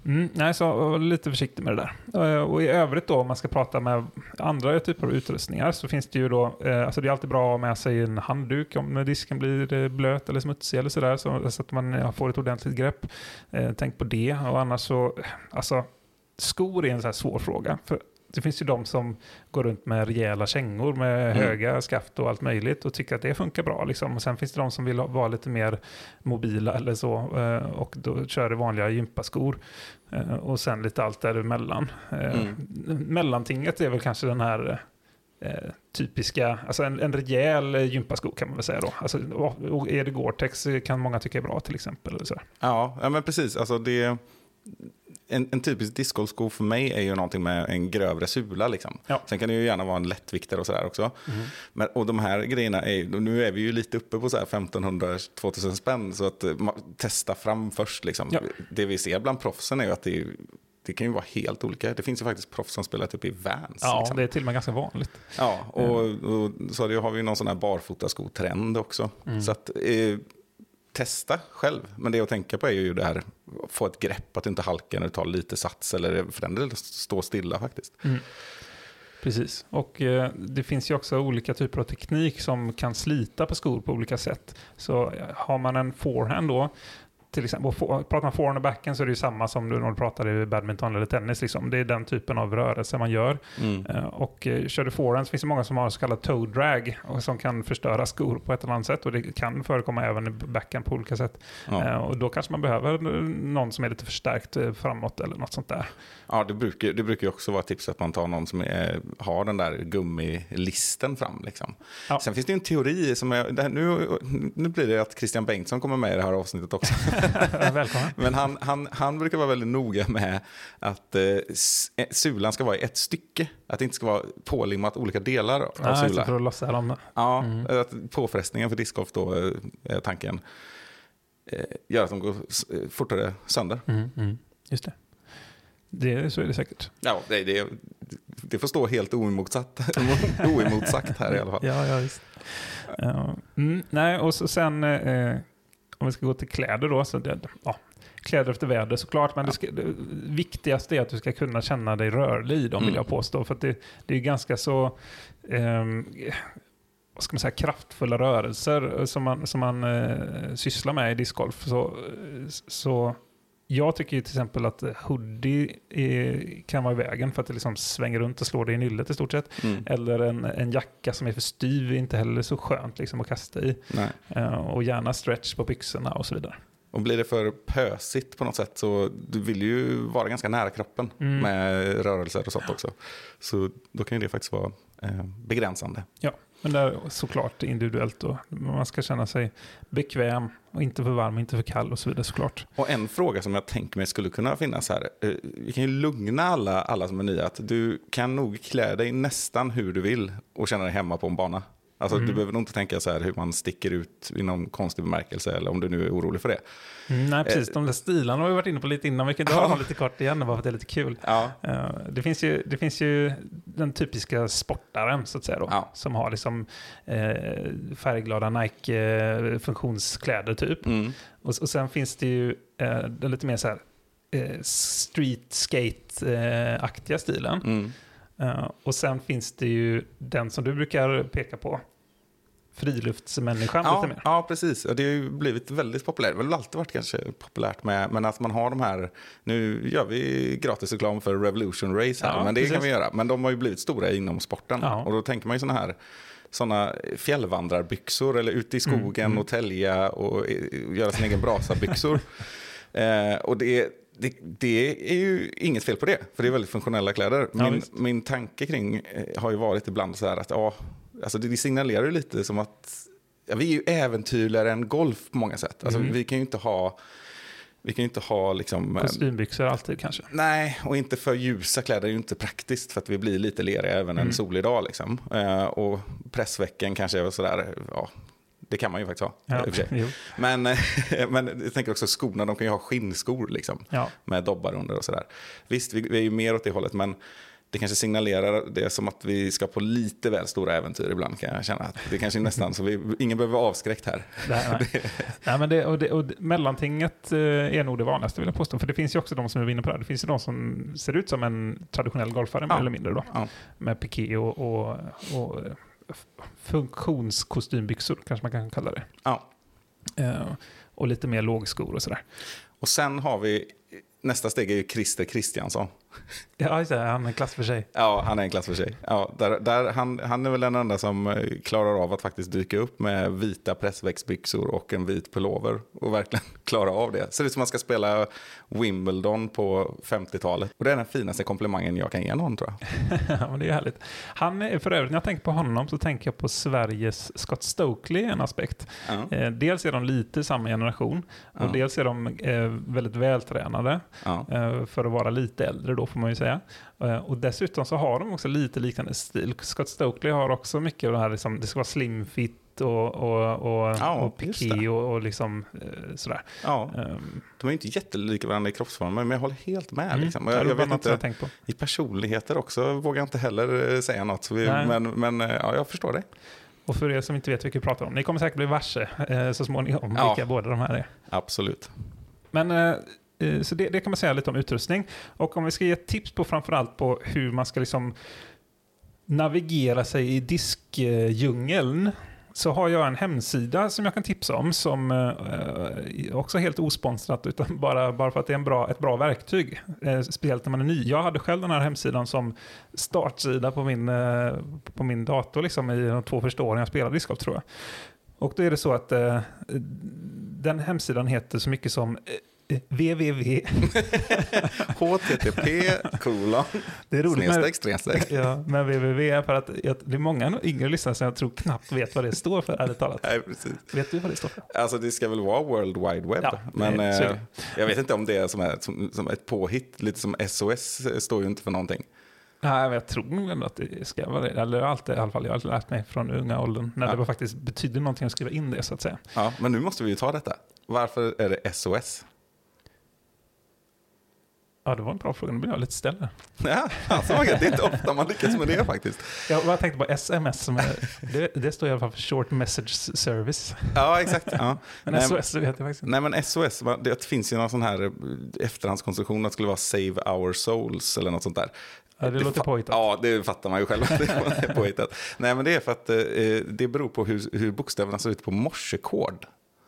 [SPEAKER 1] Mm, nej, så var lite försiktig med det där. Eh, Och i övrigt då, om man ska prata med andra typer av utrustningar, så finns det ju då, eh, alltså det är alltid bra att ha med sig en handduk om disken blir eh, blöt eller smutsig eller sådär, så, så att man får ett ordentligt grepp. Eh, tänk på det, och annars så, alltså, skor är en sån här svår fråga. För det finns ju de som går runt med rejäla kängor med
[SPEAKER 2] Mm.
[SPEAKER 1] höga skaft och allt möjligt och tycker att det funkar bra. Liksom. Och sen finns det de som vill vara lite mer mobila eller så eh, och då kör det vanliga gympaskor. Eh, Och sen lite allt däremellan. Eh,
[SPEAKER 2] Mm.
[SPEAKER 1] Mellantinget är väl kanske den här typiska, alltså en, en rejäl gympasko kan man väl säga då. Alltså, är det Gore-Tex kan många tycka är bra till exempel. Eller så.
[SPEAKER 2] Ja, ja, men precis. Alltså det, en, en typisk discgolfsko för mig är ju någonting med en grövre sula. Liksom.
[SPEAKER 1] Ja.
[SPEAKER 2] Sen kan det ju gärna vara en lättviktare och sådär också. Men, och de här grejerna är nu är vi ju lite uppe på så här 1500-2000 spänn. Så att eh, ma- testa fram först. Liksom.
[SPEAKER 1] Ja.
[SPEAKER 2] Det vi ser bland proffsen är ju att det, är- det kan ju vara helt olika. Det finns ju faktiskt proffs som spelar typ i Vans.
[SPEAKER 1] Ja,
[SPEAKER 2] liksom.
[SPEAKER 1] det är till och med ganska vanligt.
[SPEAKER 2] Ja, och, och så har vi ju någon sån här barfotaskotrend också. Så att, eh, testa själv. Men det att tänka på är ju det här, få ett grepp, att du inte halkar när du tar lite sats eller för den delen stå stilla faktiskt. Mm.
[SPEAKER 1] Precis, och eh, det finns ju också olika typer av teknik som kan slita på skor på olika sätt. Så eh, har man en forehand då, till exempel, och for, pratar man forehand och backhand så är det ju samma som du när du pratar i badminton eller tennis. Liksom. Det är den typen av rörelse man gör.
[SPEAKER 2] Mm.
[SPEAKER 1] Eh, Och eh, kör du forehand så finns det många som har så kallad toe drag och som kan förstöra skor på ett eller annat sätt. Och det kan förekomma även i backhand på olika sätt.
[SPEAKER 2] Ja.
[SPEAKER 1] Eh, Och då kanske man behöver eh, någon som är lite förstärkt framåt eller något sånt där.
[SPEAKER 2] Ja, det brukar, det brukar också vara ett tips att man tar någon som är, har den där gummilisten fram. Liksom.
[SPEAKER 1] Ja.
[SPEAKER 2] Sen finns det en teori som är, här, nu, nu blir det att Christian Bengtsson kommer med i det här avsnittet också.
[SPEAKER 1] Välkommen.
[SPEAKER 2] Men han, han, han brukar vara väldigt noga med att eh, eh, sulan ska vara i ett stycke. Att det inte ska vara pålimmat olika delar av
[SPEAKER 1] det,
[SPEAKER 2] sula.
[SPEAKER 1] för att lossa dem.
[SPEAKER 2] Ja, att påfrestningen för discgolf då eh, är tanken. Eh, gör att de går eh, fortare sönder.
[SPEAKER 1] Mm, mm. Just det. Det, så är det säkert.
[SPEAKER 2] Ja, det, det, det får stå helt oemotsatt, oemotsagt här i alla fall.
[SPEAKER 1] Ja, ja visst. Ja, mm, nej, och så sen, eh, om vi ska gå till kläder då, så det, ja, kläder efter väder såklart, men det, ska, det viktigaste är att du ska kunna känna dig rörlig i dem,
[SPEAKER 2] Mm.
[SPEAKER 1] vill jag påstå. För att det, det är ganska så, vad ska man säga, kraftfulla rörelser som man, som man eh, sysslar med i discgolf. Så, eh, så jag tycker ju till exempel att hoodie är, kan vara i vägen för att det liksom svänger runt och slår dig i nyllet i stort sett.
[SPEAKER 2] Mm.
[SPEAKER 1] Eller en, en jacka som är för styv är inte heller så skönt liksom att kasta i. Eh, och gärna stretch på byxorna och så vidare.
[SPEAKER 2] Och blir det för pösigt på något sätt så du vill ju vara ganska nära kroppen
[SPEAKER 1] Mm.
[SPEAKER 2] med rörelser och sånt också. Så då kan ju det faktiskt vara eh, begränsande.
[SPEAKER 1] Ja, men det är såklart individuellt då. Man ska känna sig bekväm och inte för varm, inte för kall och så vidare såklart.
[SPEAKER 2] Och en fråga som jag tänker mig skulle kunna finnas här. Eh, vi kan ju lugna alla, alla som är nya att du kan nog klä dig nästan hur du vill och känna dig hemma på en bana. Alltså
[SPEAKER 1] Mm.
[SPEAKER 2] du behöver nog inte tänka så här hur man sticker ut i någon konstig bemärkelse eller om du nu är orolig för det.
[SPEAKER 1] Mm, nej, precis. De där stilarna har vi varit inne på lite innan. Vi kan dra
[SPEAKER 2] Ja.
[SPEAKER 1] dem lite kort igen bara för att det är lite kul.
[SPEAKER 2] Ja,
[SPEAKER 1] Eh, det, finns ju, det finns ju den typiska sportaren så att säga då,
[SPEAKER 2] Ja.
[SPEAKER 1] som har liksom eh, färgglada Nike-funktionskläder typ.
[SPEAKER 2] mm.
[SPEAKER 1] Och, och sen finns det ju eh, den lite mer så här eh, street skate-aktiga stilen.
[SPEAKER 2] Mm.
[SPEAKER 1] Eh, och sen finns det ju den som du brukar peka på. Friluftsmänniskan
[SPEAKER 2] Ja,
[SPEAKER 1] lite mer.
[SPEAKER 2] ja, precis. Och Det har ju blivit väldigt populärt. Det har väl alltid varit kanske populärt med, men att man har de här, nu gör vi gratis reklam för Revolution Race här,
[SPEAKER 1] Ja,
[SPEAKER 2] men det
[SPEAKER 1] precis.
[SPEAKER 2] kan vi göra. Men de har ju blivit stora inom sporten.
[SPEAKER 1] Ja.
[SPEAKER 2] Och då tänker man ju sådana här såna fjällvandrarbyxor eller ute i skogen
[SPEAKER 1] mm.
[SPEAKER 2] och tälja och eh, göra sin egen brasabyxor. eh, och det, det, det är ju inget fel på det, för det är väldigt funktionella kläder.
[SPEAKER 1] Ja,
[SPEAKER 2] Min,
[SPEAKER 1] visst.
[SPEAKER 2] min tanke kring eh, har ju varit ibland så här att ja, alltså det signalerar ju lite som att ja, vi är ju äventyrligare än golf på många sätt. Alltså,
[SPEAKER 1] Mm.
[SPEAKER 2] Vi kan ju inte ha, vi kan ju inte ha liksom... eh,
[SPEAKER 1] Kostymbyxor alltid kanske.
[SPEAKER 2] Nej, och inte för ljusa kläder är ju inte praktiskt för att vi blir lite leriga även en solig dag. Liksom. Eh, och pressvecken kanske är sådär, ja, det kan man ju faktiskt ha.
[SPEAKER 1] Ja.
[SPEAKER 2] Men, eh, men jag tänker också skorna, de kan ju ha skinnskor liksom,
[SPEAKER 1] Ja.
[SPEAKER 2] med dobbar under och sådär. Visst, vi, vi är ju mer åt det hållet, men det kanske signalerar det som att vi ska på lite väl stora äventyr ibland kan jag känna. Att det kanske är nästan så vi, ingen behöver vara avskräckt här.
[SPEAKER 1] Nej, nej. nej, men det, och det, och mellantinget eh, är nog det vanligaste vill jag påstå. För det finns ju också de som är inne på det här. Det finns ju de som ser ut som en traditionell golfare mer
[SPEAKER 2] Ja.
[SPEAKER 1] eller mindre då.
[SPEAKER 2] Ja.
[SPEAKER 1] Med piké och, och, och eh, funktionskostymbyxor kanske man kan kalla det.
[SPEAKER 2] Ja.
[SPEAKER 1] Eh, och lite mer lågskor och sådär.
[SPEAKER 2] Och sen har vi, nästa steg är ju Christer Kristiansson.
[SPEAKER 1] Ja, just det, han är en klass för sig.
[SPEAKER 2] Ja, han är en klass för sig. Ja, där, där, han, han är väl den enda som eh, klarar av att faktiskt dyka upp med vita pressväxtbyxor och en vit pullover och verkligen klara av det. Ser ut som man ska spela Wimbledon på 50-talet. Och det är den finaste komplimangen jag kan ge någon tror jag.
[SPEAKER 1] ja, men det är härligt. Han är, för övrigt, när jag tänker på honom så tänker jag på Sveriges Scott Stokely i en aspekt.
[SPEAKER 2] Ja,
[SPEAKER 1] Eh, dels är de lite samma generation och
[SPEAKER 2] Ja.
[SPEAKER 1] dels är de eh, väldigt vältränade
[SPEAKER 2] ja,
[SPEAKER 1] eh, för att vara lite äldre då får man ju säga. Eh, och dessutom så har de också lite liknande stil. Scott Stokely har också mycket av det här, liksom, det ska vara slim fit och, och, och,
[SPEAKER 2] Ja,
[SPEAKER 1] och piké och, och liksom eh, sådär.
[SPEAKER 2] ja.
[SPEAKER 1] Um,
[SPEAKER 2] De är inte jättelika varandra i kroppsformen, men jag håller helt med. Liksom. Och
[SPEAKER 1] det
[SPEAKER 2] jag, jag vet
[SPEAKER 1] jag
[SPEAKER 2] inte,
[SPEAKER 1] på.
[SPEAKER 2] i personligheter också vågar jag inte heller eh, säga något. Vi, men men ja, jag förstår det.
[SPEAKER 1] Och för er som inte vet vilka vi pratar om, ni kommer säkert bli varse eh, så småningom
[SPEAKER 2] Ja.
[SPEAKER 1] vilka båda de här är.
[SPEAKER 2] Absolut.
[SPEAKER 1] Men eh, Eh, så det, det kan man säga lite om utrustning. Och om vi ska ge ett tips på framförallt på hur man ska liksom navigera sig i diskdjungeln så har jag en hemsida som jag kan tipsa om som eh, också är helt osponsrat utan bara, bara för att det är en bra, ett bra verktyg. Eh, speciellt när man är ny. Jag hade själv den här hemsidan som startsida på min, eh, på min dator liksom, i de två första åren jag spelade discgolf tror jag. Och då är det så att eh, den hemsidan heter så mycket som eh, www.
[SPEAKER 2] HTTP, kolon,
[SPEAKER 1] Det är roligt
[SPEAKER 2] snedstreck, snedstreck.
[SPEAKER 1] ja, med www för att jag, det är många yngre lyssnare som jag tror knappt vet vad det står för, ärligt talat.
[SPEAKER 2] Nej, precis.
[SPEAKER 1] Vet du vad det står för?
[SPEAKER 2] Alltså det ska väl vara World Wide Web.
[SPEAKER 1] Ja,
[SPEAKER 2] men
[SPEAKER 1] är
[SPEAKER 2] eh, jag vet inte om det är som, är som, som ett påhitt. Lite som SOS står ju inte för någonting.
[SPEAKER 1] Nej, men jag tror nog ändå att det ska vara det. Eller alltid, i alla fall, jag har lärt mig från unga åldern. När
[SPEAKER 2] Ja.
[SPEAKER 1] det var faktiskt betydde någonting att skriva in det, så att säga.
[SPEAKER 2] Ja, men nu måste vi ju ta detta. Varför är det SOS?
[SPEAKER 1] Ja, det var en bra fråga. Nu blir jag lite ställd.
[SPEAKER 2] Ja, alltså, det är inte ofta man lyckas med det faktiskt.
[SPEAKER 1] Jag bara tänkte på sms. Det, det står i alla fall för short message service.
[SPEAKER 2] Ja, exakt. Ja.
[SPEAKER 1] Men
[SPEAKER 2] Nej,
[SPEAKER 1] SOS det vet jag faktiskt inte.
[SPEAKER 2] Nej men SOS, det finns ju någon sån här eh, efterhandskonstruktion att det skulle vara Save Our Souls eller något sånt där.
[SPEAKER 1] Ja, det låter
[SPEAKER 2] fa-
[SPEAKER 1] påhittat.
[SPEAKER 2] Ja, det fattar man ju själv att det är påhittat. Nej men det är för att eh, det beror på hur, hur bokstäverna ser ut på morsekod.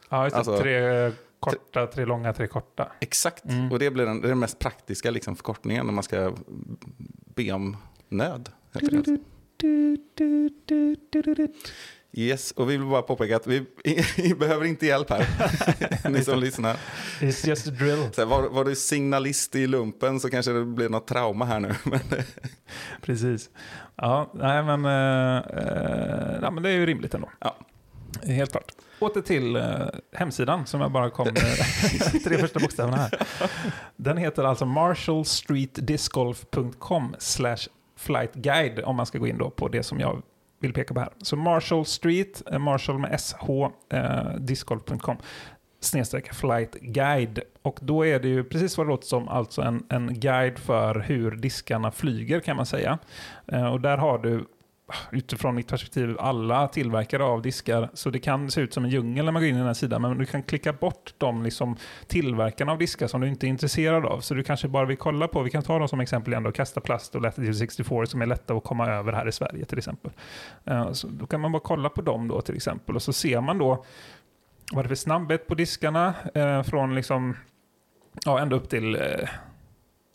[SPEAKER 1] Ja, det.
[SPEAKER 2] alltså-
[SPEAKER 1] tre korta, tre långa, tre korta.
[SPEAKER 2] Exakt,
[SPEAKER 1] Mm.
[SPEAKER 2] och det blir den, det den mest praktiska liksom, förkortningen när man ska be om nöd. Yes, och vi vill bara påpeka att vi, vi behöver inte hjälp här, ni som lyssnar.
[SPEAKER 1] It's just a drill.
[SPEAKER 2] Så här, var, var du signalist i lumpen så kanske det blir något trauma här nu.
[SPEAKER 1] Precis. Ja, nej men, eh, eh, ja, men det är ju rimligt ändå.
[SPEAKER 2] ja.
[SPEAKER 1] Helt klart. Åter till eh, hemsidan som jag bara kom med tre första bokstäverna här. Den heter alltså marshallstreetdiscgolf.com slash flightguide om man ska gå in då på det som jag vill peka på här. Så Marshall Street, eh, Marshall med SH, eh, discgolf.com snedstreck flight guide. Och då är det ju precis vad det låter som, alltså en, en guide för hur diskarna flyger kan man säga. Eh, och där har du utifrån mitt perspektiv alla tillverkare av diskar. Så det kan se ut som en djungel när man går in i den här sidan. Men du kan klicka bort de liksom tillverkarna av diskar som du inte är intresserad av. Så du kanske bara vill kolla på, vi kan ta dem som exempel igen då, Kasta Plast och Latitude 64 som är lätta att komma över här i Sverige till exempel. Eh, så då kan man bara kolla på dem då till exempel. Och så ser man då vad det är för snabbhet på diskarna eh, från liksom, ja, ända upp till eh,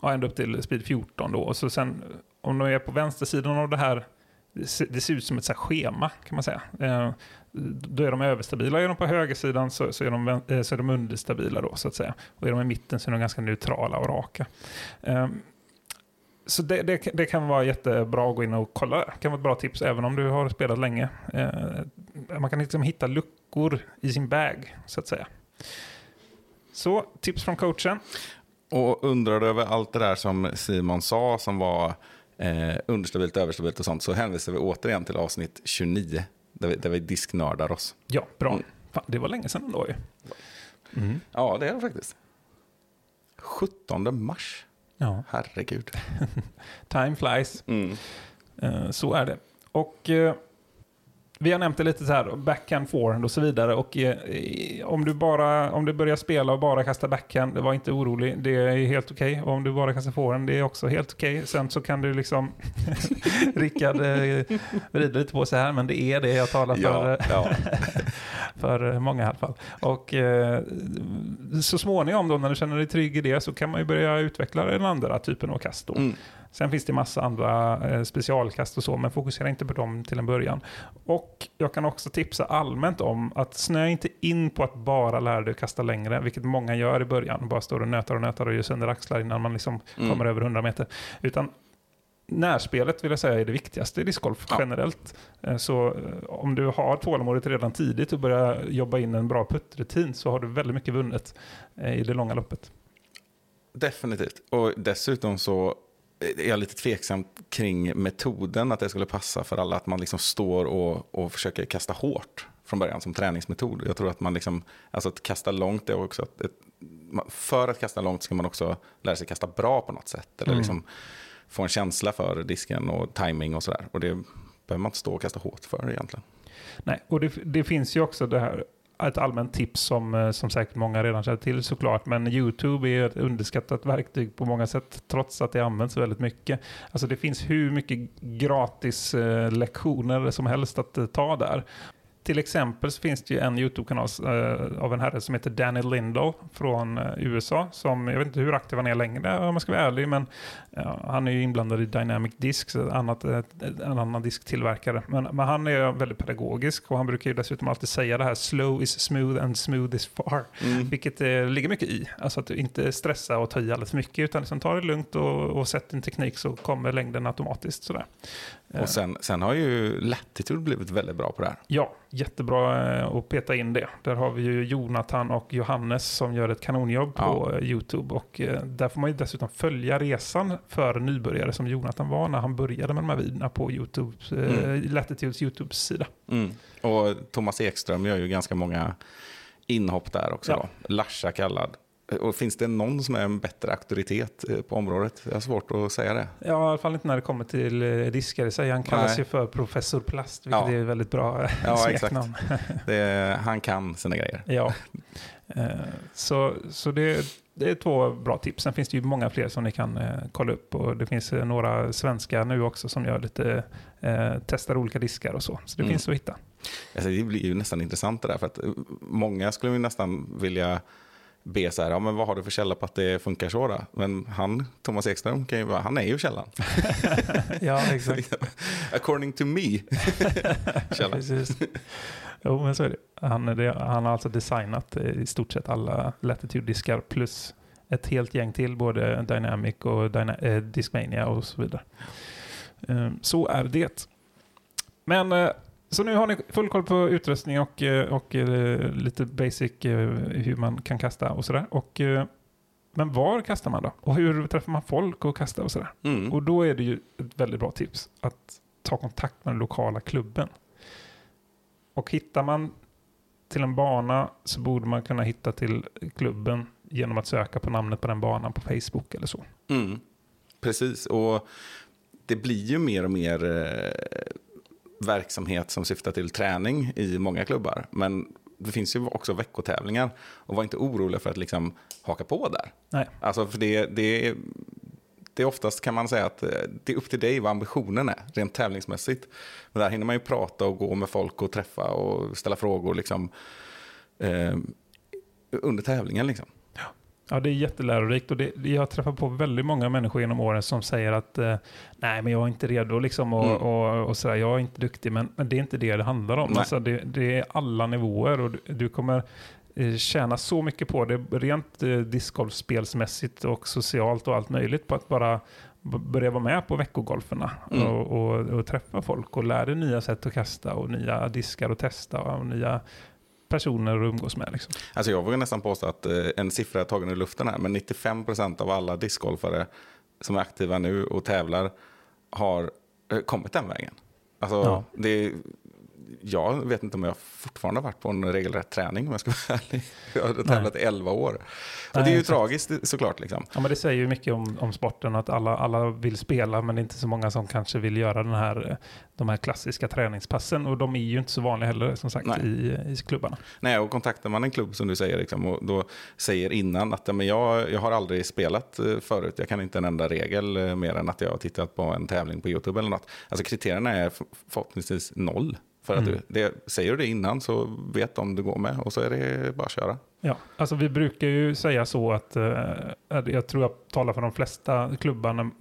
[SPEAKER 1] ja, ända upp till speed 14 då. Och så sen om de är på vänstersidan av det här det ser, ut som ett så här schema kan man säga. Eh, då är de överstabila. Är de på högersidan så, så, är de, eh, så är de understabila då så att säga. Och är de i mitten så är de ganska neutrala och raka. Eh, så det, det, det kan vara jättebra att gå in och kolla. Det kan vara ett bra tips även om du har spelat länge. Eh, man kan liksom hitta luckor i sin bag så att säga. Så tips från coachen.
[SPEAKER 2] Och undrar du över allt det där som Simon sa som var eh, understabilt, överstabilt och sånt så hänvisar vi återigen till avsnitt 29 där vi, där vi disknördar oss.
[SPEAKER 1] Ja, bra.
[SPEAKER 2] Mm.
[SPEAKER 1] Fan, det var länge sedan ändå ju. Mm.
[SPEAKER 2] Ja, det är det faktiskt. 17 mars.
[SPEAKER 1] Ja,
[SPEAKER 2] Herregud.
[SPEAKER 1] time flies.
[SPEAKER 2] Mm.
[SPEAKER 1] Eh, Så är det. Och eh, vi har nämnt det lite så här, backhand, forehand och så vidare. Och eh, i- om du bara, om du börjar spela och bara kasta backhand, var inte orolig. Det är helt okej. Och om du bara kastar forehand, det är också helt okej. Sen så kan du liksom, Rickard eh, vrider lite på sig här, men det är det jag talar för.
[SPEAKER 2] Ja, ja.
[SPEAKER 1] för många i alla fall. Och eh, så småningom då när du känner dig trygg i det så kan man ju börja utveckla den andra typen av kast då.
[SPEAKER 2] Mm.
[SPEAKER 1] Sen finns det massa andra eh, specialkast och så, men fokusera inte på dem till en början. Och jag kan också tipsa allmänt om att snöa inte in på att bara lära dig att kasta längre, vilket många gör i början. Bara står och nötar och nötar och gör sönder axlar innan man liksom
[SPEAKER 2] Mm.
[SPEAKER 1] kommer över 100 meter. Utan närspelet vill jag säga är det viktigaste i discgolf
[SPEAKER 2] Ja.
[SPEAKER 1] generellt. Eh, Så eh, om du har tålamodet redan tidigt och börjar jobba in en bra puttrutin så har du väldigt mycket vunnet i det långa loppet.
[SPEAKER 2] Definitivt. Och dessutom så är jag lite tveksam kring metoden att det skulle passa för alla. Att man liksom står och, och försöker kasta hårt från början som träningsmetod. Jag tror att man liksom, alltså att kasta långt är också att, ett, för att kasta långt ska man också lära sig kasta bra på något sätt. Eller
[SPEAKER 1] Mm.
[SPEAKER 2] liksom få en känsla för disken och timing och sådär. Och det behöver man inte stå och kasta hårt för egentligen.
[SPEAKER 1] Nej, och det, det finns ju också det här ett allmänt tips som, eh, som säkert många redan känner till såklart, men YouTube är ett underskattat verktyg på många sätt, trots att det används väldigt mycket. Alltså det finns hur mycket gratis eh, lektioner som helst att eh, ta där. Till exempel så finns det ju en YouTube-kanal eh, av en herre som heter Danny Lindow från eh, USA. Som, jag vet inte hur aktiv han är längre om jag ska vara ärlig, men han är ju inblandad i Dynamic Discs, annat, en annan disktillverkare. Men, men han är väldigt pedagogisk och han brukar ju dessutom alltid säga det här slow is smooth and smooth is far. Vilket det ligger mycket i. Alltså att du inte stressa och ta i alldeles mycket utan liksom ta det lugnt och, och sätt din teknik så kommer längden automatiskt. Sådär. Eh,
[SPEAKER 2] Och sen, sen har ju Latitude blivit väldigt bra på det här.
[SPEAKER 1] Ja, jättebra eh, att peta in det. Där har vi ju Jonathan och Johannes som gör ett kanonjobb på eh, YouTube. Och eh, där får man ju dessutom följa resan för nybörjare som Jonathan var när han började med de här videorna på YouTube, eh,
[SPEAKER 2] Mm.
[SPEAKER 1] Latitudes YouTube-sida.
[SPEAKER 2] Mm. Och Thomas Ekström gör ju ganska många inhopp där också.
[SPEAKER 1] Ja.
[SPEAKER 2] Larsa kallad. Och finns det någon som är en bättre auktoritet eh, på området? Jag har svårt att säga det.
[SPEAKER 1] Ja, i alla fall inte när det kommer till eh, diskar i sig. Han kallas
[SPEAKER 2] Nej.
[SPEAKER 1] ju för professor Plast, vilket
[SPEAKER 2] Ja.
[SPEAKER 1] är väldigt bra eh,
[SPEAKER 2] Ja,
[SPEAKER 1] smeknamn.
[SPEAKER 2] han kan sina grejer.
[SPEAKER 1] Ja. Eh, Så, så det, det är två bra tips. Sen finns det ju många fler som ni kan eh, kolla upp. Och det finns eh, några svenska nu också som gör lite, eh, testar olika diskar och så. Så det
[SPEAKER 2] Mm.
[SPEAKER 1] finns att hitta.
[SPEAKER 2] Alltså, det blir ju nästan intressant det där. För att eh, många skulle ju nästan vilja be så här, ja, men vad har du för källa på att det funkar så då? Men han, Thomas Ekström, kan ju vara, han är ju källan.
[SPEAKER 1] ja, exakt.
[SPEAKER 2] According to me. Källa.
[SPEAKER 1] Precis. Jo, men så är det. Han, är det. han har alltså designat eh, i stort sett alla Latitude-diskar plus ett helt gäng till, både Dynamic och Dyna eh, Discmania och så vidare. Eh, så är det. Men så nu har ni full koll på utrustning och, eh, och eh, lite basic eh, hur man kan kasta och sådär. Och, men var kastar man då? Och hur träffar man folk och kastar och sådär?
[SPEAKER 2] Mm.
[SPEAKER 1] Och då är det ju ett väldigt bra tips att ta kontakt med den lokala klubben. Och hittar man till en bana så borde man kunna hitta till klubben genom att söka på namnet på den banan på Facebook eller så.
[SPEAKER 2] Mm. Precis, och det blir ju mer och mer verksamhet som syftar till träning i många klubbar. Men det finns ju också veckotävlingar. Och var inte oroliga för att liksom haka på där.
[SPEAKER 1] Nej.
[SPEAKER 2] Alltså för det, det, det är oftast kan man säga att eh, det är upp till dig vad ambitionen är, rent tävlingsmässigt. Men där hinner man ju prata och gå med folk och träffa och ställa frågor liksom, eh, under tävlingen. Liksom.
[SPEAKER 1] Ja, det är jättelärorikt och det, jag träffar på väldigt många människor genom åren som säger att eh, nej, men jag är inte redo liksom och,
[SPEAKER 2] Mm.
[SPEAKER 1] och, och sådär, jag är inte duktig, men, men det är inte det det handlar om.
[SPEAKER 2] Nej.
[SPEAKER 1] Alltså, det, det är alla nivåer och du, du kommer eh, tjäna så mycket på det, rent eh, discgolfspelsmässigt och socialt och allt möjligt på att bara börja vara med på veckogolferna
[SPEAKER 2] Mm.
[SPEAKER 1] och, och, och träffa folk och lära dig nya sätt att kasta och nya diskar att testa och nya personer att umgås med. Liksom.
[SPEAKER 2] Alltså jag vågar nästan påstå att eh, en siffra är tagen ur luften här, men 95% av alla discgolfare som är aktiva nu och tävlar har eh, kommit den vägen. Alltså,
[SPEAKER 1] Ja.
[SPEAKER 2] det, jag vet inte om jag fortfarande har varit på en regelrätt träning om jag ska vara ärlig. Jag har tävlat i 11 år. Och
[SPEAKER 1] Nej,
[SPEAKER 2] det är ju
[SPEAKER 1] exakt.
[SPEAKER 2] tragiskt såklart. Liksom.
[SPEAKER 1] Ja, men det säger ju mycket om, om sporten, att alla, alla vill spela, men det är inte så många som kanske vill göra den här, de här klassiska träningspassen. Och de är ju inte så vanliga heller, som sagt,
[SPEAKER 2] Nej.
[SPEAKER 1] i, i klubbarna.
[SPEAKER 2] Nej, och kontaktar man en klubb som du säger liksom, och då säger innan att ja, men jag, jag har aldrig spelat eh, förut, jag kan inte en enda regel eh, mer än att jag har tittat på en tävling på YouTube eller något. Alltså kriterierna är förhoppningsvis noll. För att
[SPEAKER 1] Mm.
[SPEAKER 2] du, det, säger du det innan så vet de du går med och så är det bara att köra.
[SPEAKER 1] Ja, alltså vi brukar ju säga så att, eh, jag tror jag talar för de flesta klubbarna,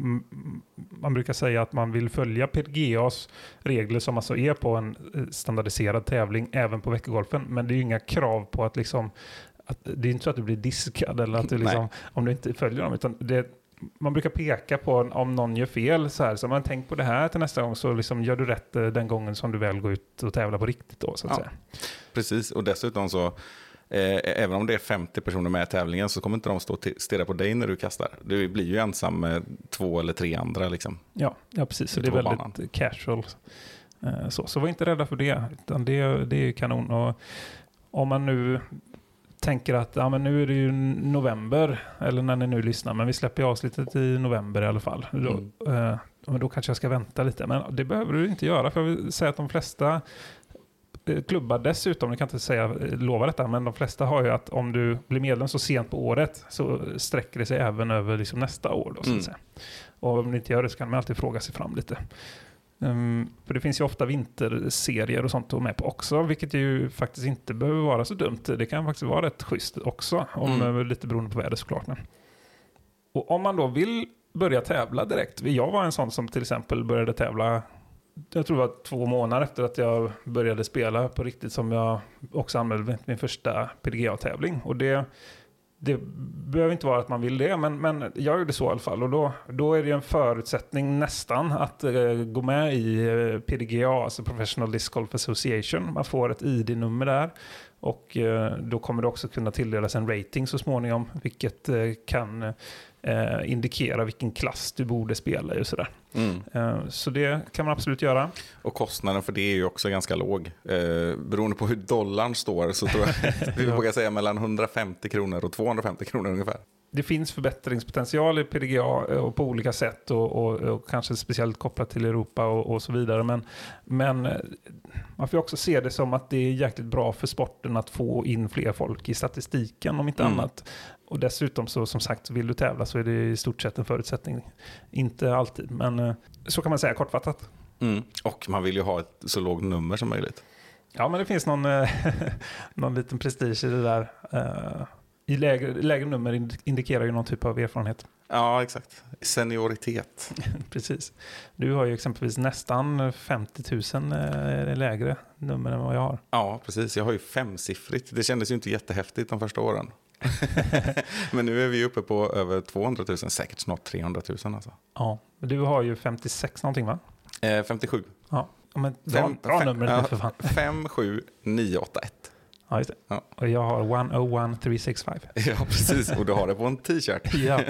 [SPEAKER 1] man brukar säga att man vill följa PDGAs regler som alltså är på en eh, standardiserad tävling även på veckogolfen. Men det är ju inga krav på att liksom, att, det är inte så att du blir diskad eller att du liksom, om du inte följer dem, utan det, man brukar peka på om någon gör fel så här, så man tänk på det här till nästa gång så liksom gör du rätt eh, den gången som du väl går ut och tävlar på riktigt då så att
[SPEAKER 2] Ja.
[SPEAKER 1] säga.
[SPEAKER 2] Precis, och dessutom så, eh, även om det är 50 personer med i tävlingen så kommer inte de stå och stirra på dig när du kastar. Du blir ju ensam med två eller tre andra. Liksom.
[SPEAKER 1] Ja, ja precis. Så det är väldigt
[SPEAKER 2] banan.
[SPEAKER 1] casual. Eh, Så, så var inte rädda för det, utan det, det är ju kanon. Och om man nu tänker att ja, men nu är det ju november, eller när ni nu lyssnar, men vi släpper ju avslutet i november i alla fall.
[SPEAKER 2] Mm.
[SPEAKER 1] Då, eh, men då kanske jag ska vänta lite, men det behöver du inte göra, för jag vill säga att de flesta eh, klubbar dessutom, jag kan inte säga, eh, lova detta, men de flesta har ju att om du blir medlem så sent på året så sträcker det sig även över liksom nästa år. Då, så
[SPEAKER 2] Mm.
[SPEAKER 1] Och om du inte gör det så kan man alltid fråga sig fram lite. Um, för det finns ju ofta vinterserier och sånt att med på också, vilket ju faktiskt inte behöver vara så dumt. Det kan faktiskt vara rätt schysst också, om,
[SPEAKER 2] Mm.
[SPEAKER 1] eh, lite beroende på väder såklart. Men. Och om man då vill börja tävla direkt, jag var en sån som till exempel började tävla jag tror det var två månader efter att jag började spela på riktigt som jag också anmälde min första PDGA-tävling. Och det, det behöver inte vara att man vill det, men, men jag gjorde så i alla fall. Och då, då är det ju en förutsättning nästan att eh, gå med i eh, PDGA, alltså Professional Disc Golf Association. Man får ett ID-nummer där. Och eh, då kommer det också kunna tilldelas en rating så småningom, vilket eh, kan eh, indikera vilken klass du borde spela i och sådär.
[SPEAKER 2] Mm.
[SPEAKER 1] Så det kan man absolut göra.
[SPEAKER 2] Och kostnaden för det är ju också ganska låg. Beroende på hur dollarn står så tror jag vi vågar säga mellan 150 kronor och 250 kronor ungefär.
[SPEAKER 1] Det finns förbättringspotential i PDGA eh, och på olika sätt och, och, och kanske speciellt kopplat till Europa och, och så vidare. Men, men eh, man får också se det som att det är jäkligt bra för sporten att få in fler folk i statistiken om inte
[SPEAKER 2] Mm.
[SPEAKER 1] annat. Och dessutom så som sagt, vill du tävla så är det i stort sett en förutsättning. Inte alltid, men eh, så kan man säga kortfattat.
[SPEAKER 2] Mm. Och man vill ju ha ett så lågt nummer som möjligt.
[SPEAKER 1] Ja, men det finns någon, någon liten prestige i det där. I lägre, lägre nummer ind- indikerar ju någon typ av erfarenhet.
[SPEAKER 2] Ja, exakt. Senioritet.
[SPEAKER 1] Precis. Du har ju exempelvis nästan 50 000 eh, lägre nummer än vad jag har.
[SPEAKER 2] Ja, precis. Jag har ju femsiffrigt. Det kändes ju inte jättehäftigt de första åren. Men nu är vi uppe på över 200 000, säkert snart 300 000 alltså.
[SPEAKER 1] Ja, du har ju 56 någonting va?
[SPEAKER 2] Eh, 57.
[SPEAKER 1] Ja, men dra,
[SPEAKER 2] Fem-
[SPEAKER 1] dra
[SPEAKER 2] fem-
[SPEAKER 1] numret nu för fan.
[SPEAKER 2] 57981.
[SPEAKER 1] Ja, just det.
[SPEAKER 2] Ja.
[SPEAKER 1] Och jag har 101365.
[SPEAKER 2] Ja, precis. Och du har det på en t-shirt.
[SPEAKER 1] Ja.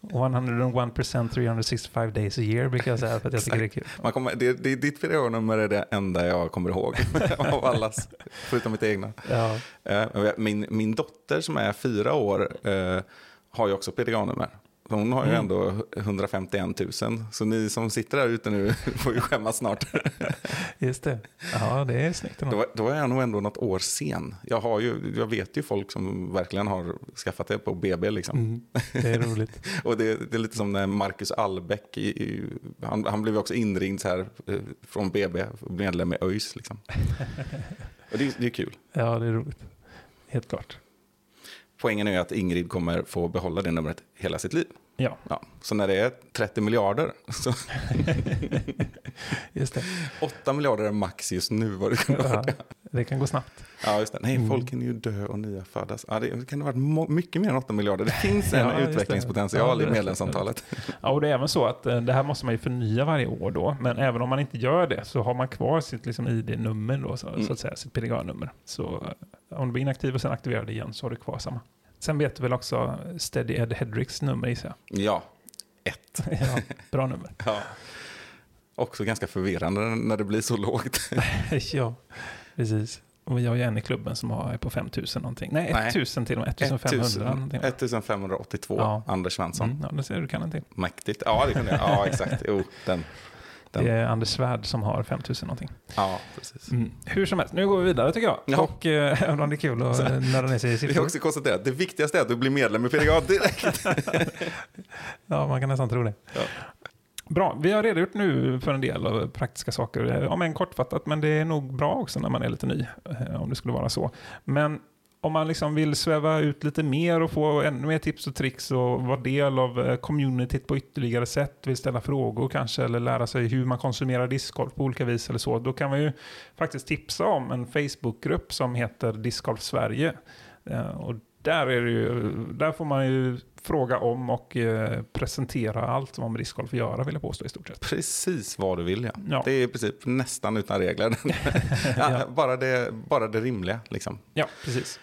[SPEAKER 1] 101% 365 days a year brukar jag säga för att jag tycker det är kul.
[SPEAKER 2] Man kommer, det, det, ditt PDA-nummer är det enda jag kommer ihåg av allas, förutom mitt egna.
[SPEAKER 1] Ja,
[SPEAKER 2] Eh, Min, min dotter som är fyra år eh, har ju också PDA-nummer. Hon har ju
[SPEAKER 1] Mm.
[SPEAKER 2] ändå 151 000. Så ni som sitter där ute nu får ju skämmas snart.
[SPEAKER 1] just det. Ja, det är snyggt.
[SPEAKER 2] Då, då är jag nog ändå något år sen. Jag, har ju, jag vet ju folk som verkligen har skaffat det på BB. Liksom.
[SPEAKER 1] Mm, det är roligt.
[SPEAKER 2] Och det, det är lite som när Marcus Albeck, i, i, han, han blev ju också inringd här, eh, från BB, medlem i ÖIS. Liksom. Och det, det är kul.
[SPEAKER 1] Ja, det är roligt. Helt klart.
[SPEAKER 2] Poängen är att Ingrid kommer få behålla det numret hela sitt liv.
[SPEAKER 1] Ja,
[SPEAKER 2] Ja, så när det är 30 miljarder, så
[SPEAKER 1] just det.
[SPEAKER 2] 8 miljarder är max just nu. Vad det.
[SPEAKER 1] Ja, det kan gå snabbt.
[SPEAKER 2] Ja, just det. Nej,
[SPEAKER 1] Mm.
[SPEAKER 2] folk kan ju dö och nya födas. Ja, det kan ha varit mycket mer än 8 miljarder. Det finns en
[SPEAKER 1] Ja,
[SPEAKER 2] utvecklingspotential i medlemsantalet.
[SPEAKER 1] Ja, och det är även så att eh, det här måste man ju förnya varje år då. Men även om man inte gör det så har man kvar sitt liksom, ID-nummer då, så,
[SPEAKER 2] Mm.
[SPEAKER 1] så att säga, sitt PDGA-nummer. Så eh, om du blir inaktiv och sen aktiverar det igen så har du kvar samma. Sen vet du väl också Steady Ed Hedricks nummer gissar
[SPEAKER 2] Ja, ett.
[SPEAKER 1] jag. ja, bra nummer.
[SPEAKER 2] Ja. Också ganska förvirrande när det blir så lågt.
[SPEAKER 1] ja, precis. Och vi har ju en i klubben som har är på 5000 någonting. Nej,
[SPEAKER 2] Nej.
[SPEAKER 1] 1000 till och med. 1500 någonting.
[SPEAKER 2] 1582,
[SPEAKER 1] Ja.
[SPEAKER 2] Anders Svensson.
[SPEAKER 1] Mm, ja, det ser du, du kan en till.
[SPEAKER 2] Mäktigt. Ja, det kunde jag. Ja, exakt. Jo, den. Den.
[SPEAKER 1] Det är Anders Svärd som har 5000 någonting.
[SPEAKER 2] Ja, precis.
[SPEAKER 1] Mm. Hur som helst, nu går vi vidare tycker jag.
[SPEAKER 2] Ja.
[SPEAKER 1] Och eh, även om det är kul att nörda ner sig i
[SPEAKER 2] Vi har
[SPEAKER 1] siffror.
[SPEAKER 2] också konstaterat det viktigaste är att du blir medlem i PDA direkt.
[SPEAKER 1] Ja, man kan nästan tro det.
[SPEAKER 2] Ja.
[SPEAKER 1] Bra, vi har redogjort nu för en del av praktiska saker. Om än kortfattat, men det är nog bra också när man är lite ny. eh, Om det skulle vara så. Men om man liksom vill sväva ut lite mer och få ännu mer tips och tricks och vara del av eh, communityt på ytterligare sätt, vill ställa frågor kanske eller lära sig hur man konsumerar discgolf på olika vis eller så, då kan man ju faktiskt tipsa om en Facebookgrupp som heter Discgolf Sverige. Eh, Och där, är ju, där får man ju fråga om och eh, presentera allt som har med discgolf att göra vill jag påstå i stort sett.
[SPEAKER 2] Precis vad du vill, ja.
[SPEAKER 1] Ja.
[SPEAKER 2] Det är i princip nästan utan regler. ja,
[SPEAKER 1] Ja.
[SPEAKER 2] bara, det, bara det rimliga, liksom.
[SPEAKER 1] Ja, precis.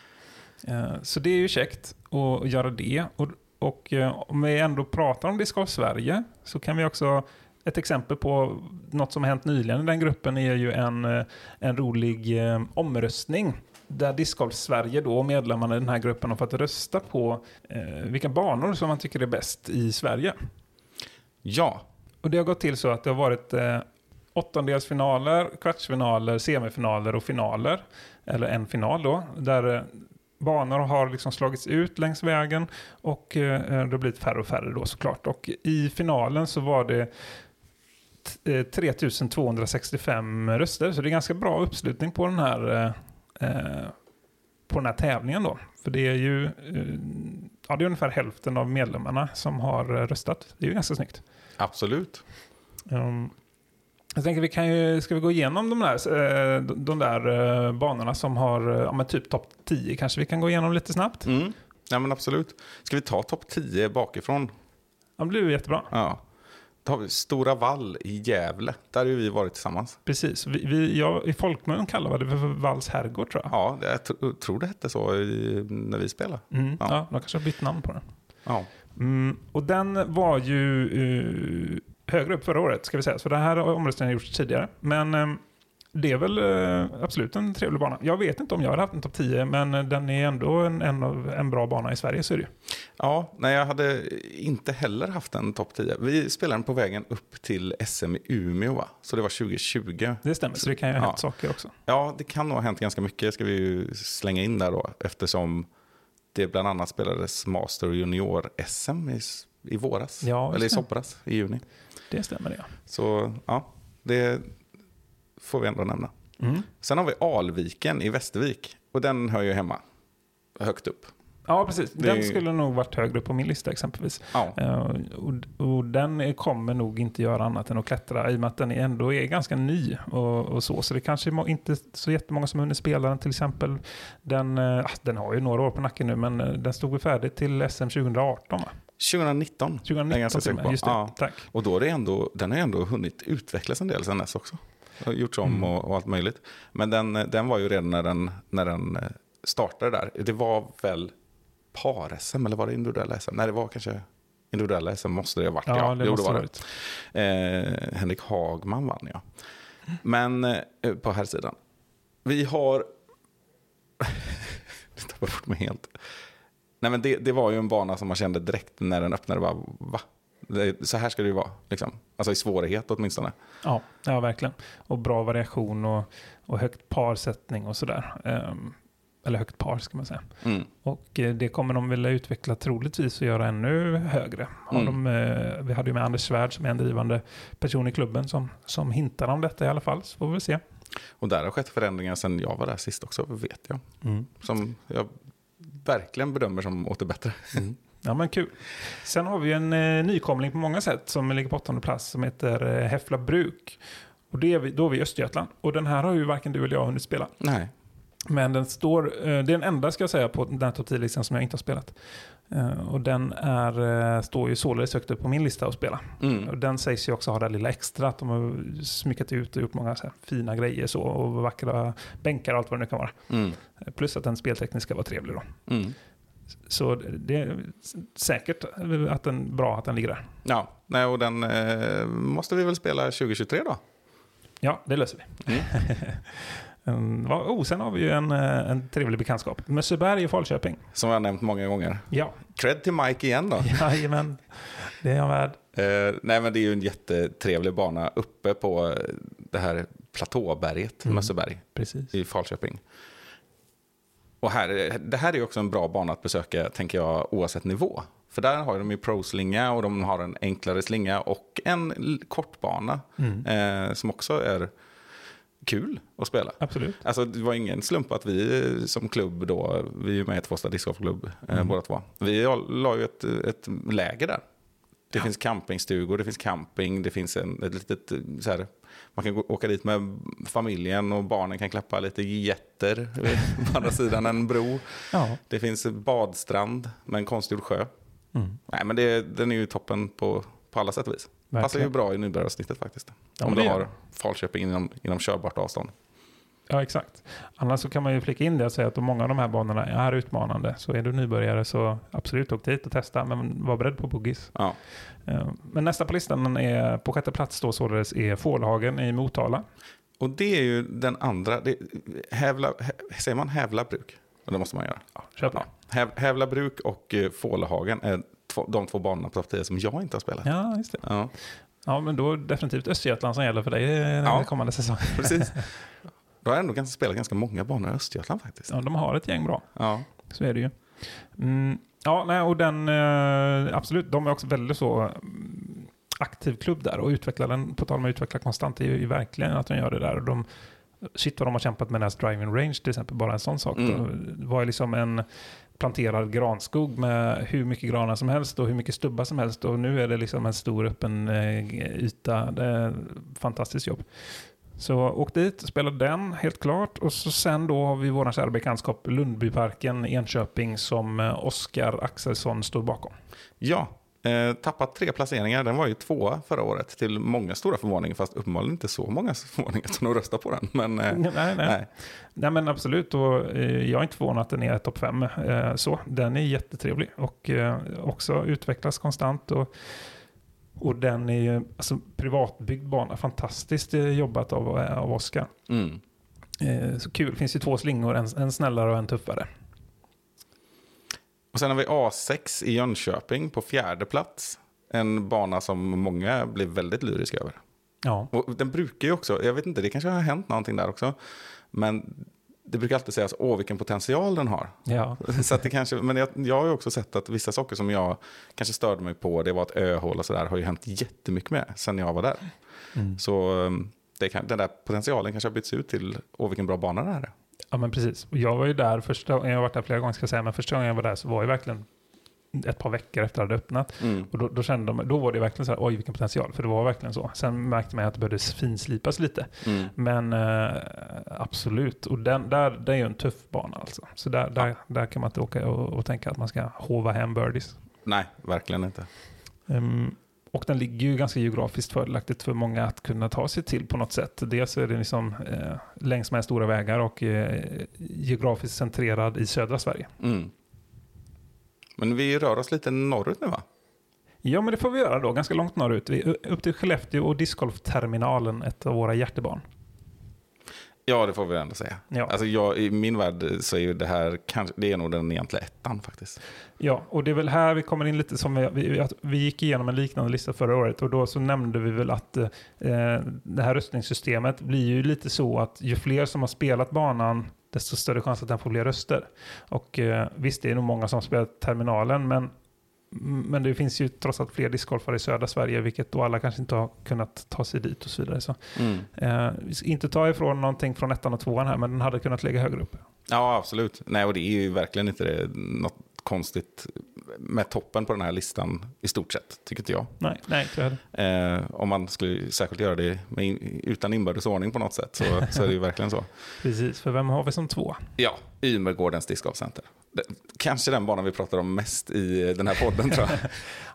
[SPEAKER 1] Eh, Så det är ju käckt att göra det. Och, och eh, om vi ändå pratar om Discgolf Sverige så kan vi också ett exempel på något som har hänt nyligen i den gruppen är ju en, eh, en rolig omröstning där Discgolf Sverige då, medlemmarna i den här gruppen har fått rösta på eh, vilka banor som man tycker är bäst i Sverige.
[SPEAKER 2] Ja,
[SPEAKER 1] Och det har gått till så att det har varit eh, åttondelsfinaler, kvartsfinaler, semifinaler och finaler. Eller en final då, där banor har liksom slagits ut längs vägen och eh, det har blivit färre och färre då såklart. Och i finalen så var det t- eh, 3265 röster, så det är ganska bra uppslutning på den här eh, eh, på den här tävlingen då. För det är ju eh, ja, det är ungefär hälften av medlemmarna som har eh, röstat. Det är ju ganska snyggt.
[SPEAKER 2] absolut.
[SPEAKER 1] Um, jag tänker vi kan ju, ska vi gå igenom de där, eh, de- där eh, banorna som har, eh, ja men typ topp 10 kanske vi kan gå igenom lite snabbt?
[SPEAKER 2] Mm. Ja, men absolut. Ska vi ta topp 10 bakifrån?
[SPEAKER 1] Ja, det blir jättebra.
[SPEAKER 2] Ja. Då har vi Stora Vall i Gävle. Där har ju vi varit tillsammans.
[SPEAKER 1] Precis. Vi, vi, jag, I folkmun kallar vi det för Valls herrgård tror jag.
[SPEAKER 2] Ja, jag tr- tror det hette så i, när vi spelade.
[SPEAKER 1] Mm, ja.
[SPEAKER 2] Ja.
[SPEAKER 1] de kanske har bytt namn på den.
[SPEAKER 2] Ja.
[SPEAKER 1] Mm, och den var ju eh, högre upp förra året, ska vi säga. Så det här har omröstningen gjorts tidigare. Men eh, det är väl eh, absolut en trevlig bana. Jag vet inte om jag hade haft en topp 10, men eh, den är ändå en, en, en bra bana i Sverige, så är det ju.
[SPEAKER 2] Ja, nej, jag hade inte heller haft en topp 10. Vi spelade den på vägen upp till SM i Umeå, va? så det var 2020.
[SPEAKER 1] Det stämmer, så det kan ju ha hänt
[SPEAKER 2] Ja.
[SPEAKER 1] saker också.
[SPEAKER 2] Ja, det kan nog ha hänt ganska mycket, ska vi ju slänga in där då, eftersom det bland annat spelades Master och Junior-SM i, i våras,
[SPEAKER 1] Ja,
[SPEAKER 2] eller i somras, i juni.
[SPEAKER 1] Det stämmer det, ja.
[SPEAKER 2] Så ja, det får vi ändå nämna.
[SPEAKER 1] Mm.
[SPEAKER 2] Sen har vi Alviken i Västervik, och den hör ju hemma högt upp.
[SPEAKER 1] Ja, precis.
[SPEAKER 2] Det
[SPEAKER 1] Den
[SPEAKER 2] är-
[SPEAKER 1] skulle nog varit högre upp på min lista exempelvis.
[SPEAKER 2] Ja,
[SPEAKER 1] Eh, och, och den kommer nog inte göra annat än att klättra i och med att den är ändå är ganska ny och, och så. Så det kanske är inte så jättemånga som hunnit spela den till exempel. Den, eh, ah, den har ju några år på nacken nu men eh, den stod väl färdig till SM 2018 va?
[SPEAKER 2] 2019.
[SPEAKER 1] 2019
[SPEAKER 2] Jag är ganska
[SPEAKER 1] till och
[SPEAKER 2] säker på.
[SPEAKER 1] Just det,
[SPEAKER 2] Ja.
[SPEAKER 1] tack.
[SPEAKER 2] Och då är det ändå, den har ändå hunnit utvecklas en del sen dess också. Gjorts om
[SPEAKER 1] Mm.
[SPEAKER 2] och, och allt möjligt. Men den, den var ju redan när den, när den eh, startade där. Det var väl par-SM eller var det individuella SM? Nej, det var kanske individuella SM måste det ha varit.
[SPEAKER 1] Ja, det
[SPEAKER 2] jo,
[SPEAKER 1] måste
[SPEAKER 2] var det.
[SPEAKER 1] varit.
[SPEAKER 2] Eh, Henrik Hagman vann ja. Men eh, på här sidan. Vi har... det tappade bort mig helt. Nej, men det, det var ju en bana som man kände direkt när den öppnade. Bara, va? Så här ska det ju vara. Liksom. Alltså i svårighet åtminstone.
[SPEAKER 1] Ja, ja, verkligen. Och bra variation och, och högt parsättning och sådär. Ehm, eller högt par ska man säga.
[SPEAKER 2] Mm.
[SPEAKER 1] Och eh, det kommer de vilja utveckla troligtvis och göra ännu högre. Har
[SPEAKER 2] Mm.
[SPEAKER 1] de, eh, vi hade ju med Anders Svärd som är en drivande person i klubben som, som hintar om detta i alla fall. Så får vi se.
[SPEAKER 2] Och där har skett förändringar sen jag var där sist också, vet jag.
[SPEAKER 1] Mm.
[SPEAKER 2] Som jag verkligen bedömer som åter bättre.
[SPEAKER 1] Ja men kul. Sen har vi en eh, nykomling på många sätt som ligger på åttonde plats som heter eh, Häffla Bruk. Och det är vi, då är vi i Östergötland. Och den här har ju varken du eller jag hunnit spela.
[SPEAKER 2] Nej.
[SPEAKER 1] Men den står, eh, det är den enda ska jag säga på den här topp 10-listan som jag inte har spelat. Eh, Och den är, eh, står ju således högt upp på min lista att spela. Och
[SPEAKER 2] Mm.
[SPEAKER 1] den sägs ju också ha det lilla extra, att de har smyckat ut och gjort många fina grejer så, och vackra bänkar och allt vad det nu kan vara.
[SPEAKER 2] Mm.
[SPEAKER 1] Plus att den speltekniskt ska vara trevlig då.
[SPEAKER 2] Mm.
[SPEAKER 1] Så det är säkert att den, bra att den ligger där.
[SPEAKER 2] Ja, nej, och den eh, måste vi väl spela 2023 då?
[SPEAKER 1] Ja, det löser vi. Vad- oh, sen har vi ju en, eh, en trevlig bekantskap. Mösseberg i Falköping.
[SPEAKER 2] Som jag har nämnt många gånger.
[SPEAKER 1] Ja,
[SPEAKER 2] Cred till Mike igen då.
[SPEAKER 1] jajamän. Det är jag värd.
[SPEAKER 2] Eh, nej, men det är ju en jättetrevlig bana uppe på eh, det här platåberget,
[SPEAKER 1] Mm.
[SPEAKER 2] Mösseberg,
[SPEAKER 1] Precis.
[SPEAKER 2] i Falköping. Och här, det här är ju också en bra bana att besöka, tänker jag, oavsett nivå. För där har de ju pro-slinga och de har en enklare slinga och en kortbana
[SPEAKER 1] Mm.
[SPEAKER 2] eh, som också är kul att spela.
[SPEAKER 1] Absolut.
[SPEAKER 2] Alltså det var ingen slump att vi som klubb då, vi är ju med i Tvåstad discgolfklubb eh,
[SPEAKER 1] Mm.
[SPEAKER 2] båda två. Vi la ju ett, ett läger där. Det finns campingstugor, det finns camping, det finns en, ett litet så här, man kan gå, åka dit med familjen och barnen kan klappa lite getter eh, på andra sidan en bro.
[SPEAKER 1] Ja.
[SPEAKER 2] Det finns badstrand med en konstgjord sjö.
[SPEAKER 1] Mm.
[SPEAKER 2] Nej men det, den är ju toppen på, på alla sätt och vis. Passar ju
[SPEAKER 1] Verkligen.
[SPEAKER 2] bra i nybörjarsnittet faktiskt.
[SPEAKER 1] Ja,
[SPEAKER 2] Om du
[SPEAKER 1] det
[SPEAKER 2] har Falköping inom, inom körbart avstånd.
[SPEAKER 1] Ja, exakt. Annars så kan man ju flika in det och säga att många av de här banorna är utmanande så är du nybörjare så absolut åk dit och testa men var beredd på boogies.
[SPEAKER 2] Ja.
[SPEAKER 1] Eh, Men nästa på listan är på sjätte plats då således är Fålhagen i Motala.
[SPEAKER 2] Och det är ju den andra, det, hävla, hä, säger man hävla bruk? Det måste man göra.
[SPEAKER 1] Ja, kör på.
[SPEAKER 2] Ja. Häv, hävla bruk och eh, Fålehagen är två, de två banorna på topp 10 som jag inte har spelat.
[SPEAKER 1] Ja, just det.
[SPEAKER 2] Ja,
[SPEAKER 1] Ja, men då definitivt Östergötland som gäller för dig eh, den
[SPEAKER 2] Ja.
[SPEAKER 1] kommande säsong.
[SPEAKER 2] precis. Då har jag ändå ganska spelat ganska många banor i Östergötland faktiskt.
[SPEAKER 1] Ja, de har ett gäng bra.
[SPEAKER 2] Ja.
[SPEAKER 1] Så är det ju. Mm, ja, nej, och den, eh, absolut, de är också väldigt så mm, aktiv klubb där och utvecklar den, på tal om att utveckla konstant, det är ju verkligen att de gör det där. Och de, shit vad de har kämpat med deras driving range till exempel, bara en sån sak.
[SPEAKER 2] Mm.
[SPEAKER 1] Det var ju liksom en planterad granskog med hur mycket granar som helst och hur mycket stubbar som helst och nu är det liksom en stor öppen eh, yta. Det är fantastiskt jobb. Så åk dit, spela den helt klart. Och så sen då har vi vår kära bekantskap Lundbyparken i Enköping som eh, Oskar Axelsson står bakom.
[SPEAKER 2] ja, Eh, tappat tre placeringar. Den var ju tvåa förra året till många stora förvåning. Fast uppenbarligen inte så många förvåningar som de röstar på den. Men, eh,
[SPEAKER 1] Nej, nej.
[SPEAKER 2] nej.
[SPEAKER 1] Nej men absolut, och eh, jag är inte förvånad att den är topp fem. Eh, så, den är jättetrevlig och eh, också utvecklas konstant. Och, och den är ju alltså, privatbyggd bana, fantastiskt jobbat av, av Oskar.
[SPEAKER 2] Mm.
[SPEAKER 1] Så kul, finns ju två slingor, en, en snällare och en tuffare.
[SPEAKER 2] Och sen har vi A6 i Jönköping på fjärde plats. En bana som många blir väldigt lyriska över.
[SPEAKER 1] Ja,
[SPEAKER 2] Och den brukar ju också, jag vet inte, det kanske har hänt någonting där också. Men det brukar alltid sägas, åh vilken potential den har.
[SPEAKER 1] ja.
[SPEAKER 2] Så det kanske, men jag, jag har ju också sett att vissa saker som jag kanske störde mig på, det var ett öhål och sådär, har ju hänt jättemycket med sen jag var där.
[SPEAKER 1] Mm.
[SPEAKER 2] Så um, det kan, den där potentialen kanske har bytts ut till, åh vilken bra bana det här är.
[SPEAKER 1] Ja, men precis. Jag var ju där första jag har varit där flera gånger ska jag säga, men första gången jag var där så var jag verkligen ett par veckor efter att det hade öppnat.
[SPEAKER 2] Mm.
[SPEAKER 1] Och då, då kände de, då var det verkligen så här, oj vilken potential, för det var verkligen så. Sen märkte man att det behövde finslipas lite.
[SPEAKER 2] Mm.
[SPEAKER 1] Men eh, absolut, och den, där, det är ju en tuff bana alltså. Så där, där, där kan man inte åka och, och tänka att man ska hova hem birdies.
[SPEAKER 2] Nej, verkligen inte.
[SPEAKER 1] Ehm, och den ligger ju ganska geografiskt fördelaktigt för många att kunna ta sig till på något sätt. Dels är den liksom eh, längs med stora vägar och eh, geografiskt centrerad i södra Sverige.
[SPEAKER 2] Mm. Men vi rör oss lite norrut nu va?
[SPEAKER 1] Ja, men det får vi göra då, ganska långt norrut. Vi, upp till Skellefteå och discgolfterminalen, ett av våra hjärtebarn.
[SPEAKER 2] Ja, det får vi ändå säga.
[SPEAKER 1] Ja.
[SPEAKER 2] Alltså jag, I min värld så är ju det här, kanske, det är nog den egentliga ettan faktiskt.
[SPEAKER 1] Ja, och det är väl här vi kommer in lite som vi, vi, vi gick igenom en liknande lista förra året och då så nämnde vi väl att eh, det här röstningssystemet blir ju lite så att ju fler som har spelat banan desto större chans att den får fler röster. Och eh, visst, det är nog många som har spelat terminalen, men, men det finns ju trots allt fler discgolfare i södra Sverige, vilket då alla kanske inte har kunnat ta sig dit och så vidare. Så,
[SPEAKER 2] Mm.
[SPEAKER 1] eh, vi ska inte ta ifrån någonting från ettan och tvåan här, men den hade kunnat ligga högre upp.
[SPEAKER 2] Ja, absolut. Nej, och det är ju verkligen inte det, något konstigt med toppen på den här listan i stort sett, tycker inte jag.
[SPEAKER 1] Nej, nej, inte jag.
[SPEAKER 2] Eh, om man skulle särskilt göra det med utan inbördes ordning på något sätt så, så är det ju verkligen så.
[SPEAKER 1] Precis, för vem har vi som två?
[SPEAKER 2] Ja, Ymergårdens discgolfcenter. Kanske den banan vi pratar om mest i den här podden tror jag.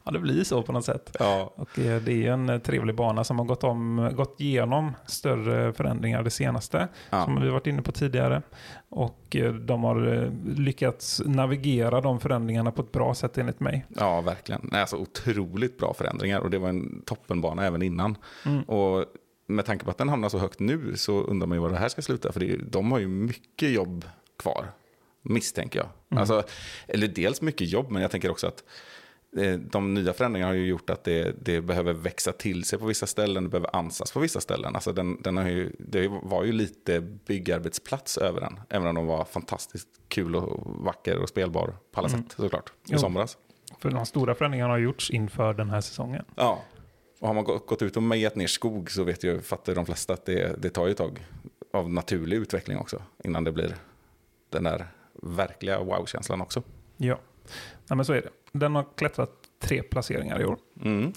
[SPEAKER 1] Ja, det blir så på något sätt.
[SPEAKER 2] Ja,
[SPEAKER 1] Och eh, det är en eh, trevlig bana som har gått, om, gått igenom större förändringar det senaste,
[SPEAKER 2] ja.
[SPEAKER 1] som vi varit inne på tidigare. Och eh, de har lyckats navigera de förändringarna på ett bra sätt enligt mig.
[SPEAKER 2] ja verkligen. Alltså, otroligt bra förändringar och det var en toppenbana även innan.
[SPEAKER 1] Mm.
[SPEAKER 2] Och med tanke på att den hamnar så högt nu så undrar man ju var det här ska sluta. För det de har ju mycket jobb kvar, misstänker jag.
[SPEAKER 1] Mm.
[SPEAKER 2] Alltså, eller dels mycket jobb, men jag tänker också att eh, de nya förändringarna har ju gjort att det, det behöver växa till sig på vissa ställen, det behöver ansas på vissa ställen. Alltså den, den har ju, det var ju lite byggarbetsplats över den, även om de var fantastiskt kul och vacker och spelbar på alla
[SPEAKER 1] Mm.
[SPEAKER 2] sätt såklart, i
[SPEAKER 1] Jo.
[SPEAKER 2] somras.
[SPEAKER 1] För de stora förändringarna har gjorts inför den här säsongen.
[SPEAKER 2] Ja, och har man gå- gått ut och mejat ner skog så vet ju, fattar de flesta att det, det tar ju ett tag av naturlig utveckling också innan det blir den där verkliga wow-känslan också.
[SPEAKER 1] Ja, Nej, men så är det. Den har klättrat tre placeringar i år.
[SPEAKER 2] Mm.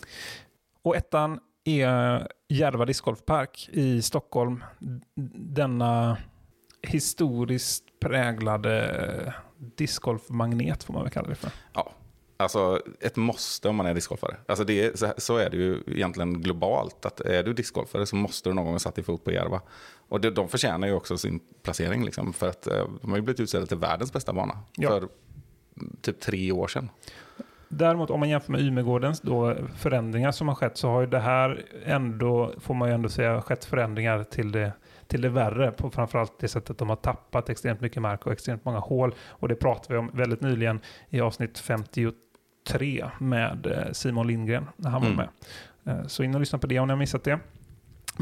[SPEAKER 1] Och ettan är Järva discgolfpark i Stockholm. Denna historiskt präglade discgolfmagnet får man väl kalla det för.
[SPEAKER 2] Ja, alltså ett måste om man är discgolfare. Alltså det är, så, är det ju egentligen globalt. Att är du discgolfare så måste du någon gång ha satt din fot på Järva. Och det, de förtjänar ju också sin placering. Liksom, för att eh, de har ju blivit utsedda till världens bästa bana.
[SPEAKER 1] Ja.
[SPEAKER 2] För typ tre år sedan.
[SPEAKER 1] Däremot om man jämför med Ymegårdens då förändringar som har skett så har ju det här ändå, får man ju ändå säga, skett förändringar till det, till det värre på framförallt det sättet de har tappat extremt mycket mark och extremt många hål. Och det pratade vi om väldigt nyligen i avsnitt 53 med eh, Simon Lindgren när han
[SPEAKER 2] Mm.
[SPEAKER 1] var med. Eh, Så in och lyssna på det om ni har missat det.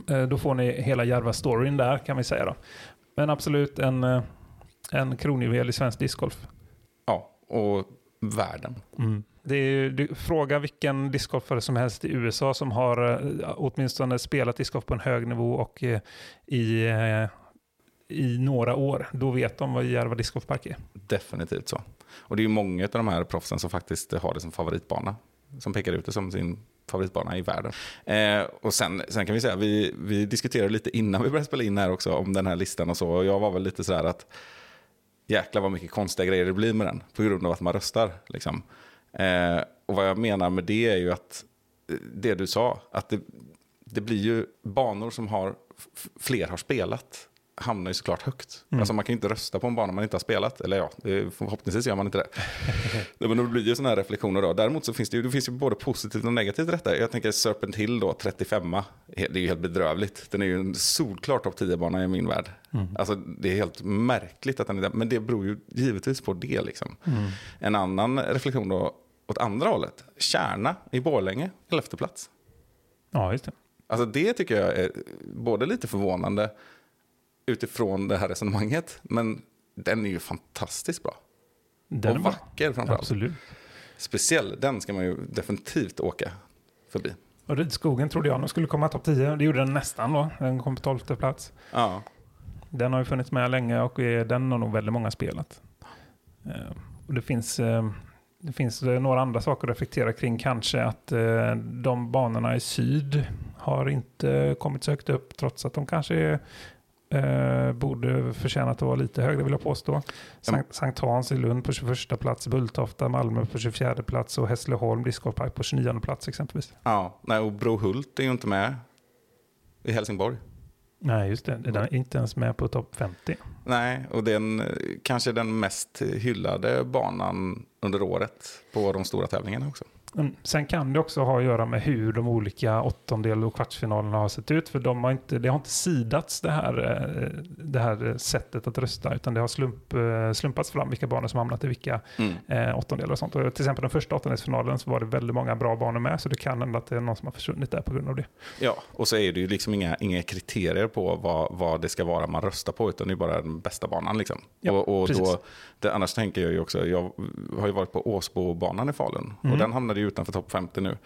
[SPEAKER 1] Eh, Då får ni hela Järva-storyn där kan vi säga då. Men absolut en, en kronjuvel i svensk discgolf.
[SPEAKER 2] Ja, och världen.
[SPEAKER 1] Det är, du, fråga vilken discgolfare som helst i USA som har åtminstone spelat discgolf på en hög nivå och i, i några år. Då vet de vad Järva discgolfpark är.
[SPEAKER 2] Definitivt så. Och det är ju många av de här proffsen som faktiskt har det som favoritbana. Som pekar ut det som sin favoritbana i världen. Eh, och sen, sen kan vi säga, vi, vi diskuterade lite innan vi började spela in här också om den här listan och så. Och jag var väl lite sådär att jäklar vad mycket konstiga grejer det blir med den. På grund av att man röstar. Liksom. Eh, och vad jag menar med det är ju att det du sa, att det, det blir ju banor som har fler har spelat hamnar ju såklart högt. Alltså man kan ju inte rösta på en bana man inte har spelat. Eller ja, förhoppningsvis gör man inte det. Men det blir ju sådana här reflektioner då. Däremot så finns det ju, det finns ju både positivt och negativt i detta. Jag tänker Serpent Hill då, 35 Det är ju helt bedrövligt. Den är ju en solklar topp 10-bana i min värld. Alltså det är helt märkligt att den är där. Men det beror ju givetvis på det liksom. En annan reflektion då, åt andra hållet. Kärna i Borlänge, 11 plats.
[SPEAKER 1] Ja, just det.
[SPEAKER 2] Alltså det tycker jag är både lite förvånande utifrån det här resonemanget. Men den är ju fantastiskt bra.
[SPEAKER 1] Den
[SPEAKER 2] och vacker framförallt.
[SPEAKER 1] Absolut.
[SPEAKER 2] Speciell, den ska man ju definitivt åka förbi.
[SPEAKER 1] Och Ridskogen trodde jag nog skulle komma topp 10. Det gjorde den nästan då. Den kom på 12 plats.
[SPEAKER 2] Ja,
[SPEAKER 1] Den har ju funnits med länge och eh, den har nog väldigt många spelat. Eh, Och det finns, eh, det finns några andra saker att reflektera kring. Kanske att de banorna i syd har inte kommit så högt upp trots att de kanske är, eh, borde förtjäna att vara lite högre vill jag påstå. Sankt, Sankt Hans i Lund på 21 plats, Bulltofta, Malmö på 24 plats och Hässleholm, Discgolfpark på 29 plats exempelvis.
[SPEAKER 2] ja. Nej, och Brohult är ju inte med i Helsingborg.
[SPEAKER 1] Nej, just det. Den är inte ens med på topp 50.
[SPEAKER 2] Nej, och den eh, kanske den mest hyllade banan under året på de stora tävlingarna också.
[SPEAKER 1] Men sen kan det också ha att göra med hur de olika åttondel och kvartsfinalerna har sett ut. För de har inte, det har inte sidats det här, eh, det här sättet att rösta. Utan det har slump, eh, slumpats fram vilka banor som hamnat i vilka
[SPEAKER 2] Mm.
[SPEAKER 1] eh, åttondelar och sånt. Och till exempel den första åttondelsfinalen så var det väldigt många bra banor med. Så det kan hända att det är någon som har försvunnit där på grund av det.
[SPEAKER 2] Ja, och så är det ju liksom inga, inga kriterier på vad, vad det ska vara man röstar på, utan det är bara den bästa banan. Liksom.
[SPEAKER 1] Ja,
[SPEAKER 2] och, och då, det, annars tänker jag ju också, jag har ju varit på Åsbobanan i Falun,
[SPEAKER 1] Mm.
[SPEAKER 2] och den hamnade ju utanför topp 50 nu.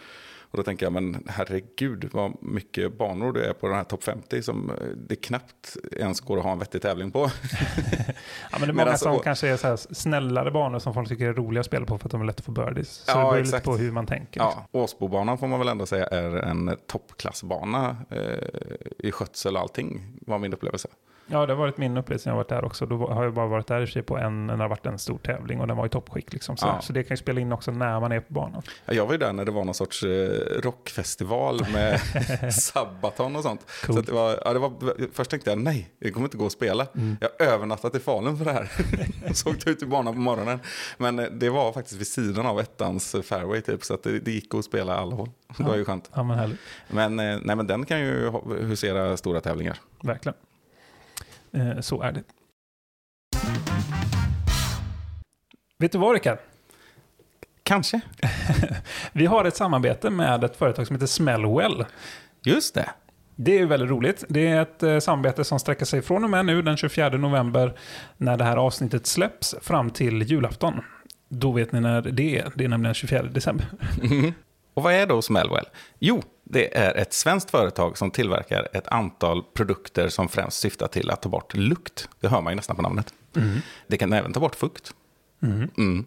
[SPEAKER 2] Och då tänker jag, men herregud vad mycket banor det är på den här topp 50 som eh, det knappt ens går att ha en vettig tävling på.
[SPEAKER 1] Ja, men det är många som
[SPEAKER 2] och-
[SPEAKER 1] kanske är så här snällare banor som folk tycker är roliga att spela på för att de är lätta att få birdies. Så
[SPEAKER 2] Ja,
[SPEAKER 1] det beror lite
[SPEAKER 2] exakt.
[SPEAKER 1] på hur man tänker.
[SPEAKER 2] Ja, Åsbobanan får man väl ändå säga är en toppklassbana eh, i skötsel och allting, var min upplevelse.
[SPEAKER 1] Ja, det har varit min upplevelse när jag varit där också. Då har jag bara varit där i och för sig på en, när det har varit en stor tävling och den var i toppskick. Liksom, så,
[SPEAKER 2] Ja.
[SPEAKER 1] så det kan ju spela in också när man är på banan.
[SPEAKER 2] Ja, Jag var ju där när det var någon sorts eh, rockfestival med Sabaton och sånt. Så
[SPEAKER 1] Coolt.
[SPEAKER 2] att det var, ja, det var, först tänkte jag nej, det kommer inte gå att spela.
[SPEAKER 1] Mm.
[SPEAKER 2] Jag övernattat i Falun för det här. så åkte ut i banan på morgonen. Men eh, det var faktiskt vid sidan av ettans fairway typ, så att det, det gick att spela alla håll. Det var ju skönt.
[SPEAKER 1] Ja, men.
[SPEAKER 2] Men, eh, nej, men den kan ju husera stora tävlingar.
[SPEAKER 1] Verkligen. Eh, så är det. Vet du vad, Rickard?
[SPEAKER 2] Kanske.
[SPEAKER 1] Vi har ett samarbete med ett företag som heter Smellwell.
[SPEAKER 2] Just det.
[SPEAKER 1] Det är väldigt roligt. Det är ett eh, samarbete som sträcker sig från och med nu den 24 november när det här avsnittet släpps fram till julafton. Då vet ni när det är. Det är nämligen 24 december.
[SPEAKER 2] Mhm. Och vad är då Smellwell? Jo, det är ett svenskt företag som tillverkar ett antal produkter som främst syftar till att ta bort lukt. Det hör man ju nästan på namnet. Det kan även ta bort fukt. Mm.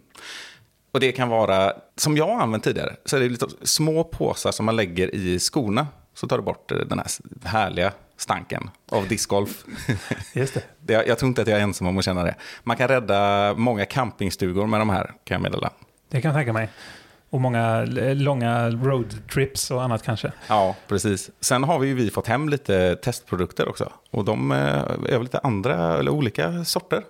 [SPEAKER 2] Och det kan vara, som jag har använt tidigare, så är det lite små påsar som man lägger i skorna. Så tar det bort eh, den här härliga stanken av discgolf.
[SPEAKER 1] Just det.
[SPEAKER 2] Det, jag tror inte att jag är ensam om att känna det. Man kan rädda många campingstugor med de här, kan jag meddela.
[SPEAKER 1] Det kan jag tänka mig. Och många långa roadtrips och annat kanske.
[SPEAKER 2] Ja, precis. Sen har vi vi fått hem lite testprodukter också. Och de eh, är väl lite andra, eller olika sorter.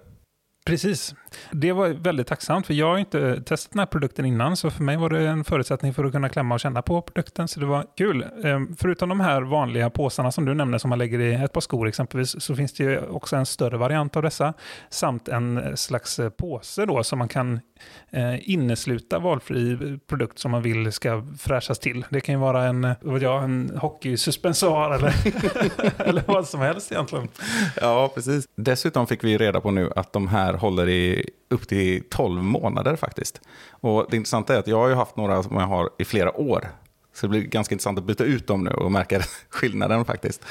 [SPEAKER 1] Precis. Det var väldigt tacksamt, för jag har inte testat den här produkten innan, så för mig var det en förutsättning för att kunna klämma och känna på produkten, så det var kul. Ehm, förutom de här vanliga påsarna som du nämnde, som man lägger i ett par skor exempelvis, så finns det ju också en större variant av dessa, samt en slags eh, påse då, som man kan eh, innesluta valfri produkt som man vill ska fräschas till. Det kan ju vara en, eh, vad jag, en hockeysuspensoar eller, eller vad som helst egentligen.
[SPEAKER 2] Ja, precis. Dessutom fick vi reda på nu att de här håller i upp till 12 månader faktiskt. Och det intressanta är att jag har ju haft några som jag har i flera år. Så det blir ganska intressant att byta ut dem nu och märka skillnaden faktiskt.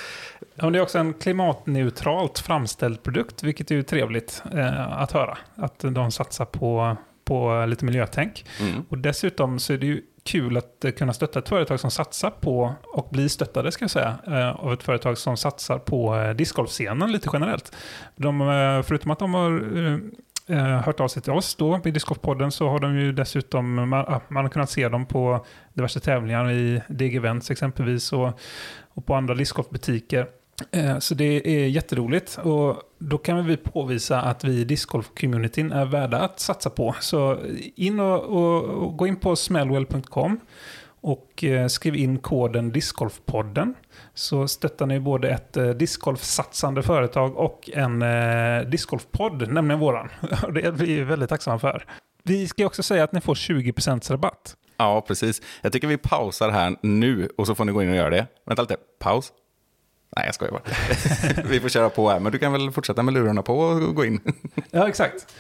[SPEAKER 1] Ja, det är också en klimatneutralt framställd produkt, vilket är ju trevligt eh, att höra. Att de satsar på, på lite miljötänk.
[SPEAKER 2] Mm.
[SPEAKER 1] Och dessutom så är det ju kul att kunna stötta ett företag som satsar på, och bli stöttade ska jag säga, eh, av ett företag som satsar på eh, discgolfscenen lite generellt. De, eh, förutom att de har eh, hört av sig till oss då i Discgolfpodden så har de ju dessutom, man, man har kunnat se dem på diverse tävlingar i DG Events exempelvis och, och på andra discgolfbutiker. Eh, Så det är jätteroligt och då kan vi påvisa att vi i discgolf-communityn är värda att satsa på. Så in och, och, och gå in på smellwell.com och eh, skriv in koden discgolfpodden så stöttar ni både ett eh, discgolf-satsande företag och en eh, discgolfpodd, nämligen våran. Det är vi väldigt tacksamma för. Vi ska också säga att ni får 20% rabatt.
[SPEAKER 2] Ja, precis. Jag tycker vi pausar här nu och så får ni gå in och göra det. Vänta lite, paus. Nej, jag skojar bara. vi får köra på här, men du kan väl fortsätta med lurarna på och gå in.
[SPEAKER 1] Ja, exakt.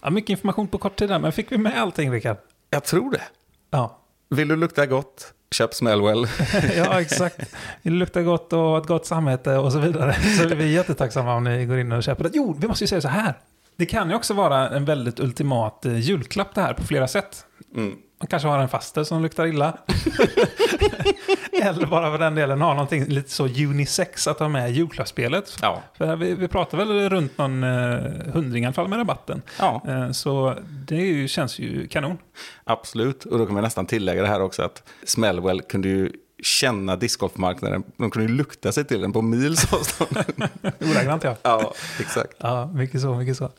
[SPEAKER 1] Ja, mycket information på kort tid där, men fick vi med allting, Rickard?
[SPEAKER 2] jag tror det.
[SPEAKER 1] Ja.
[SPEAKER 2] Vill du lukta gott, köp Smellwell.
[SPEAKER 1] ja, exakt. Det luktar gott och ett gott samvete och så vidare. Så vi är jättetacksamma om ni går in och köper det. Jo, vi måste ju säga så här. Det kan ju också vara en väldigt ultimat eh, julklapp det här på flera sätt.
[SPEAKER 2] Mm.
[SPEAKER 1] Man kanske har en faster som luktar illa. Eller bara för den delen ha någonting lite så unisex att ha med i julklappsspelet.
[SPEAKER 2] Ja.
[SPEAKER 1] För vi, vi pratar väl runt någon eh, hundring i alla fall med rabatten.
[SPEAKER 2] ja,
[SPEAKER 1] Eh, så det ju, känns ju kanon.
[SPEAKER 2] absolut. Och då kan vi nästan tillägga det här också att Smellwell kunde ju känna discgolfmarknaden. De kunde ju lukta sig till den på mils avstånd.
[SPEAKER 1] Ordagrant ja.
[SPEAKER 2] ja, exakt.
[SPEAKER 1] Ja, mycket så, mycket så.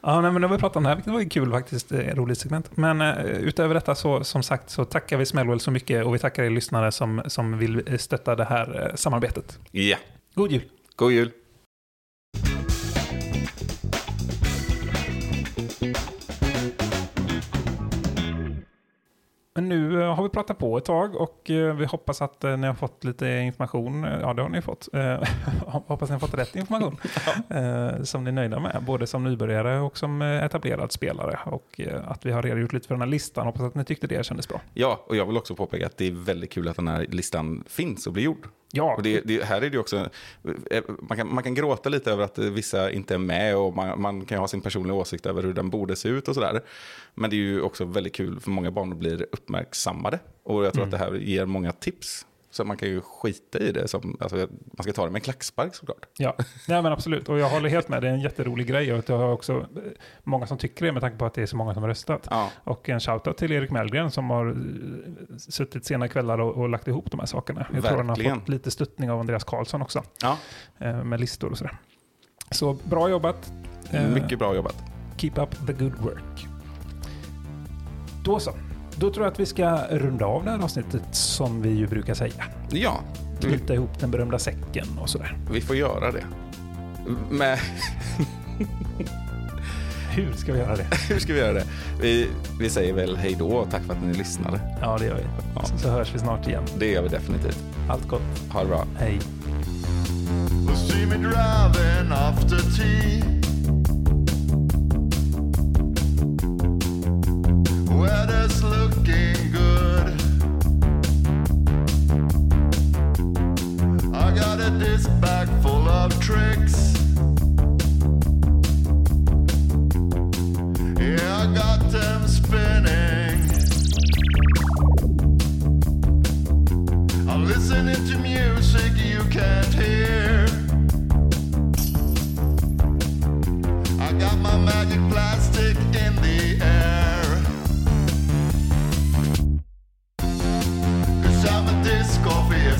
[SPEAKER 1] Ja, nej, men när vi pratat om det här, vilket var ju kul faktiskt, eh, roligt segment. Men eh, utöver detta så, som sagt, så tackar vi Smellwell så mycket och vi tackar er lyssnare som, som vill eh, stötta det här eh, samarbetet.
[SPEAKER 2] Ja,
[SPEAKER 1] God jul!
[SPEAKER 2] god jul.
[SPEAKER 1] Men nu eh, har vi pratat på ett tag och eh, vi hoppas att eh, ni har fått lite information. Ja, det har ni fått. Hoppas ni har fått rätt information eh, som ni är nöjda med, både som nybörjare och som etablerad spelare. Och att vi har redogjort lite för den här listan. Hoppas att ni tyckte det kändes bra.
[SPEAKER 2] Ja, och jag vill också påpeka att det är väldigt kul att den här listan finns och blir gjord.
[SPEAKER 1] Ja,
[SPEAKER 2] Och det, det, här är det också, eh, man kan, man kan gråta lite över att vissa inte är med och man, man kan ha sin personliga åsikt över hur den borde se ut och sådär. Men det är ju också väldigt kul för många barn blir uppmärksammade. Och jag tror att det här ger många tips. Så man kan ju skita i det, som, alltså, man ska ta det med en klackspark såklart.
[SPEAKER 1] Ja, nej, men absolut. Och jag håller helt med. Det är en jätterolig grej. Och jag har också eh, många som tycker det med tanke på att det är så många som har röstat.
[SPEAKER 2] Ja,
[SPEAKER 1] Och en shoutout till Erik Mellgren som har eh, suttit sena kvällar och, och lagt ihop de här sakerna. Jag tror han har
[SPEAKER 2] Verkligen.
[SPEAKER 1] fått lite stöttning av Andreas Karlsson också.
[SPEAKER 2] ja
[SPEAKER 1] eh, Med listor och sådär. Så bra jobbat.
[SPEAKER 2] Mycket bra jobbat.
[SPEAKER 1] Keep up the good work. Då så. Då tror jag att vi ska runda av det här avsnittet som vi ju brukar säga.
[SPEAKER 2] Ja,
[SPEAKER 1] Knyta ihop den berömda säcken och sådär.
[SPEAKER 2] vi får göra det. Med,
[SPEAKER 1] Hur ska vi göra det?
[SPEAKER 2] hur ska vi göra det? Vi, vi säger väl hej då och tack för att ni lyssnade.
[SPEAKER 1] Ja, det gör vi.
[SPEAKER 2] Ja.
[SPEAKER 1] Så, så hörs vi snart igen.
[SPEAKER 2] Det gör vi definitivt.
[SPEAKER 1] Allt gott.
[SPEAKER 2] Ha det bra.
[SPEAKER 1] Hej.
[SPEAKER 3] Magic plastic in the air.